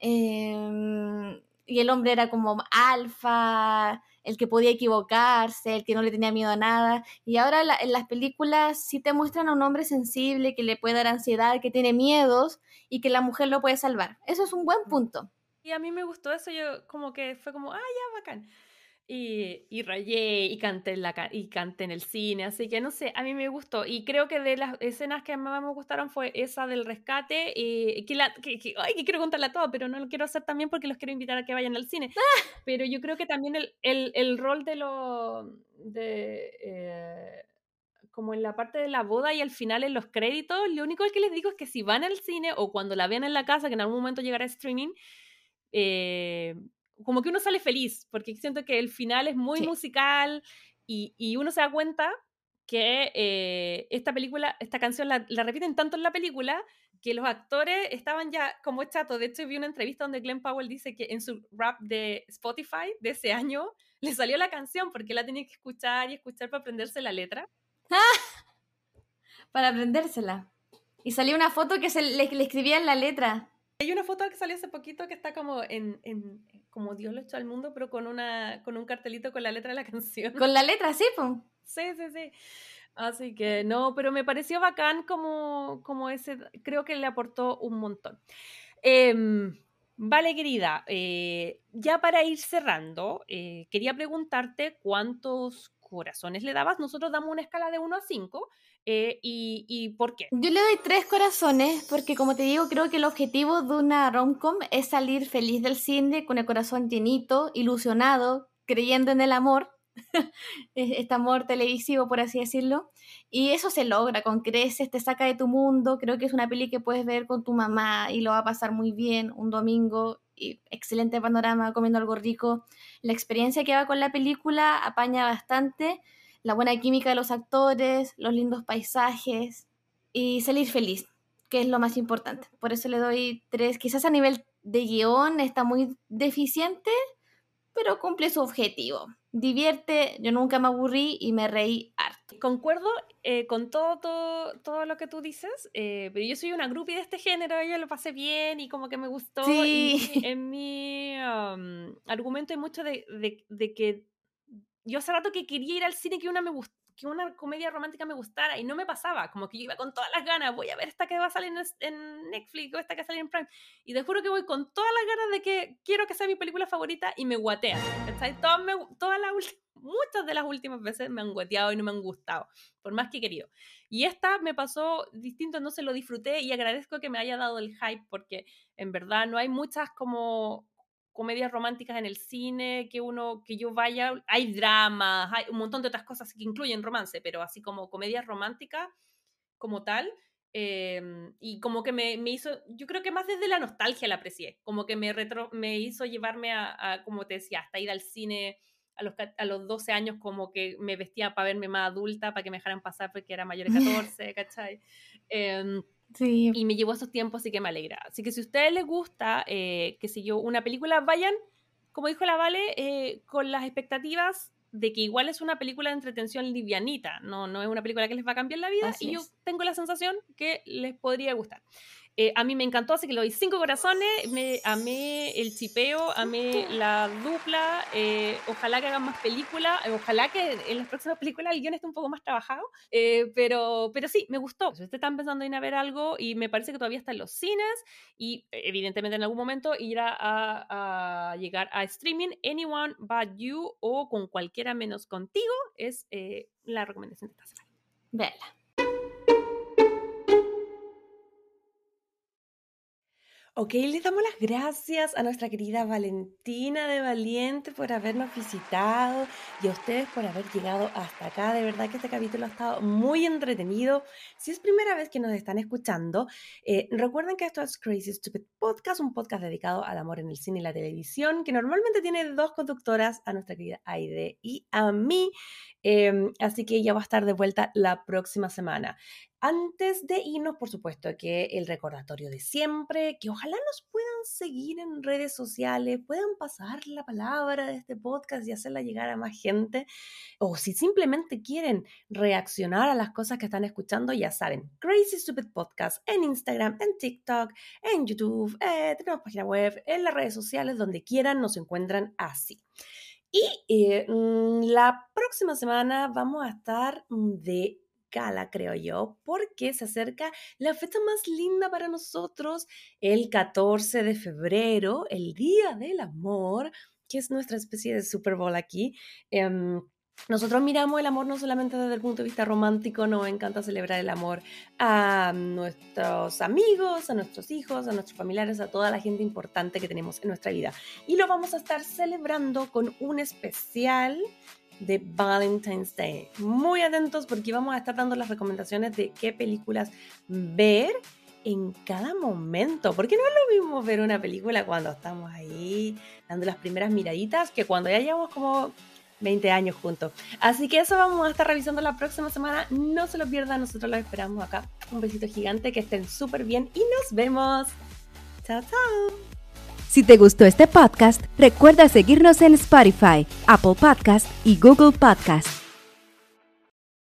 Em, y el hombre era como alfa, el que podía equivocarse, el que no le tenía miedo a nada. Y ahora en las películas sí te muestran a un hombre sensible que le puede dar ansiedad, que tiene miedos y que la mujer lo puede salvar. Eso es un buen punto. Y a mí me gustó eso, yo como que fue como, ah, ya, bacán y, y rayé y canté, en la, y canté en el cine, así que no sé, a mí me gustó y creo que de las escenas que más me gustaron fue esa del rescate, y que, la, que, ay, que quiero contarla toda, pero no lo quiero hacer también porque los quiero invitar a que vayan al cine, pero yo creo que también el, el, el rol de lo... de... Eh, como en la parte de la boda y al final en los créditos, lo único que les digo es que si van al cine o cuando la vean en la casa, que en algún momento llegará a streaming, eh, como que uno sale feliz, porque siento que el final es muy musical y, y, uno se da cuenta que eh, esta película, esta canción la, la, repiten tanto en la película que los actores estaban ya como chatos. De hecho, vi una entrevista donde Glenn Powell dice que en su rap de Spotify de ese año le salió la canción porque la tenía que escuchar y escuchar para aprenderse la letra. para aprendérsela. Y salió una foto que se le, le escribía en la letra. Hay una foto que salió hace poquito que está como en, en, como Dios lo echó al mundo, pero con una con un cartelito con la letra de la canción. Con la letra, sí, pues. Sí, sí, sí. Así que no, pero me pareció bacán como, como ese, creo que le aportó un montón. Em, vale, querida, eh, ya para ir cerrando, eh, quería preguntarte cuántos corazones le dabas. Nosotros damos una escala de 1 a 5 eh, y, por qué? Yo le doy tres corazones porque como te digo, creo que el objetivo de una romcom es salir feliz del cine con el corazón llenito, ilusionado, creyendo en el amor, este amor televisivo por así decirlo, y eso se logra con creces, te saca de tu mundo, creo que es una peli que puedes ver con tu mamá y lo va a pasar muy bien un domingo y excelente panorama comiendo algo rico. La experiencia que va con la película apaña bastante la buena química de los actores, los lindos paisajes y salir feliz, que es lo más importante. Por eso le doy tres. Quizás a nivel de guion está muy deficiente, pero cumple su objetivo. Divierte, yo nunca me aburrí y me reí harto. Concuerdo eh, con todo, todo, todo, lo que tú dices, eh, pero yo soy una groupie de este género, yo lo pasé bien y como que me gustó. Sí. Y en mi um, argumento hay mucho de, de, de que yo hace rato que quería ir al cine que una, me que una comedia romántica me gustara y no me pasaba, como que yo iba con todas las ganas, voy a ver esta que va a salir en, Netflix o esta que va a salir en Prime, y te juro que voy con todas las ganas de que quiero que sea mi película favorita y me guatea, Todas, todas las muchas de las últimas veces me han guateado y no me han gustado, por más que he querido. Y esta me pasó distinto, no se lo disfruté y agradezco que me haya dado el hype porque en verdad no hay muchas como comedias románticas en el cine, que uno, que yo vaya, hay dramas, hay un montón de otras cosas que incluyen romance, pero así como comedias románticas como tal, em, y como que me, me, hizo, yo creo que más desde la nostalgia la aprecié, como que me, retro, me hizo llevarme a, como te decía, hasta ir al cine a los, a los 12 años como que me vestía para verme más adulta, para que me dejaran pasar porque era mayor de 14, ¿cachai? Eh, y me llevó esos tiempos, así que me alegra. Así que si a ustedes les gusta, eh, que sé yo, una película, vayan, como dijo la Vale, eh, con las expectativas de que igual es una película de entretención livianita, no, no es una película que les va a cambiar la vida y yo tengo la sensación que les podría gustar. Eh, a mí me encantó, así que le doy cinco corazones. Me amé el chipeo, amé la dupla. Eh, ojalá que hagan más películas. Eh, ojalá que en las próximas películas el guion esté un poco más trabajado. pero, pero sí, me gustó. Si ustedes están pensando en a ver algo y me parece que todavía está en los cines y evidentemente en algún momento irá a, llegar a streaming. Anyone but you o con cualquiera menos contigo es la recomendación de esta semana. Vela. Ok, le damos las gracias a nuestra querida Valentina de Valiente por habernos visitado y a ustedes por haber llegado hasta acá. De verdad que este capítulo ha estado muy entretenido. Si es primera vez que nos están escuchando, eh, recuerden que esto es Crazy Stupid Podcast, un podcast dedicado al amor en el cine y la televisión, que normalmente tiene dos conductoras, a nuestra querida Aide y a mí. Em, así que ella va a estar de vuelta la próxima semana. Antes de irnos, por supuesto, que el recordatorio de siempre, que ojalá nos puedan seguir en redes sociales, puedan pasar la palabra de este podcast y hacerla llegar a más gente, o si simplemente quieren reaccionar a las cosas que están escuchando, ya saben, Crazy Stupid Podcast en Instagram, en TikTok, en YouTube, eh, tenemos página web, en las redes sociales, donde quieran nos encuentran así. Y eh, mm, la próxima semana vamos a estar de creo yo, porque se acerca la fecha más linda para nosotros, el 14 de febrero, el Día del Amor, que es nuestra especie de Super Bowl aquí. Em, nosotros miramos el amor no solamente desde el punto de vista romántico, nos encanta celebrar el amor a nuestros amigos, a nuestros hijos, a nuestros familiares, a toda la gente importante que tenemos en nuestra vida. Y lo vamos a estar celebrando con un especial de Valentine's Day. Muy atentos porque vamos a estar dando las recomendaciones de qué películas ver en cada momento. Porque no es lo mismo ver una película cuando estamos ahí dando las primeras miraditas que cuando ya llevamos como 20 años juntos. Así que eso vamos a estar revisando la próxima semana. No se lo pierdan, nosotros los esperamos acá. Un besito gigante, que estén súper bien y nos vemos. Chao, chao. Si te gustó este podcast, recuerda seguirnos en Spotify, Apple Podcast y Google Podcast.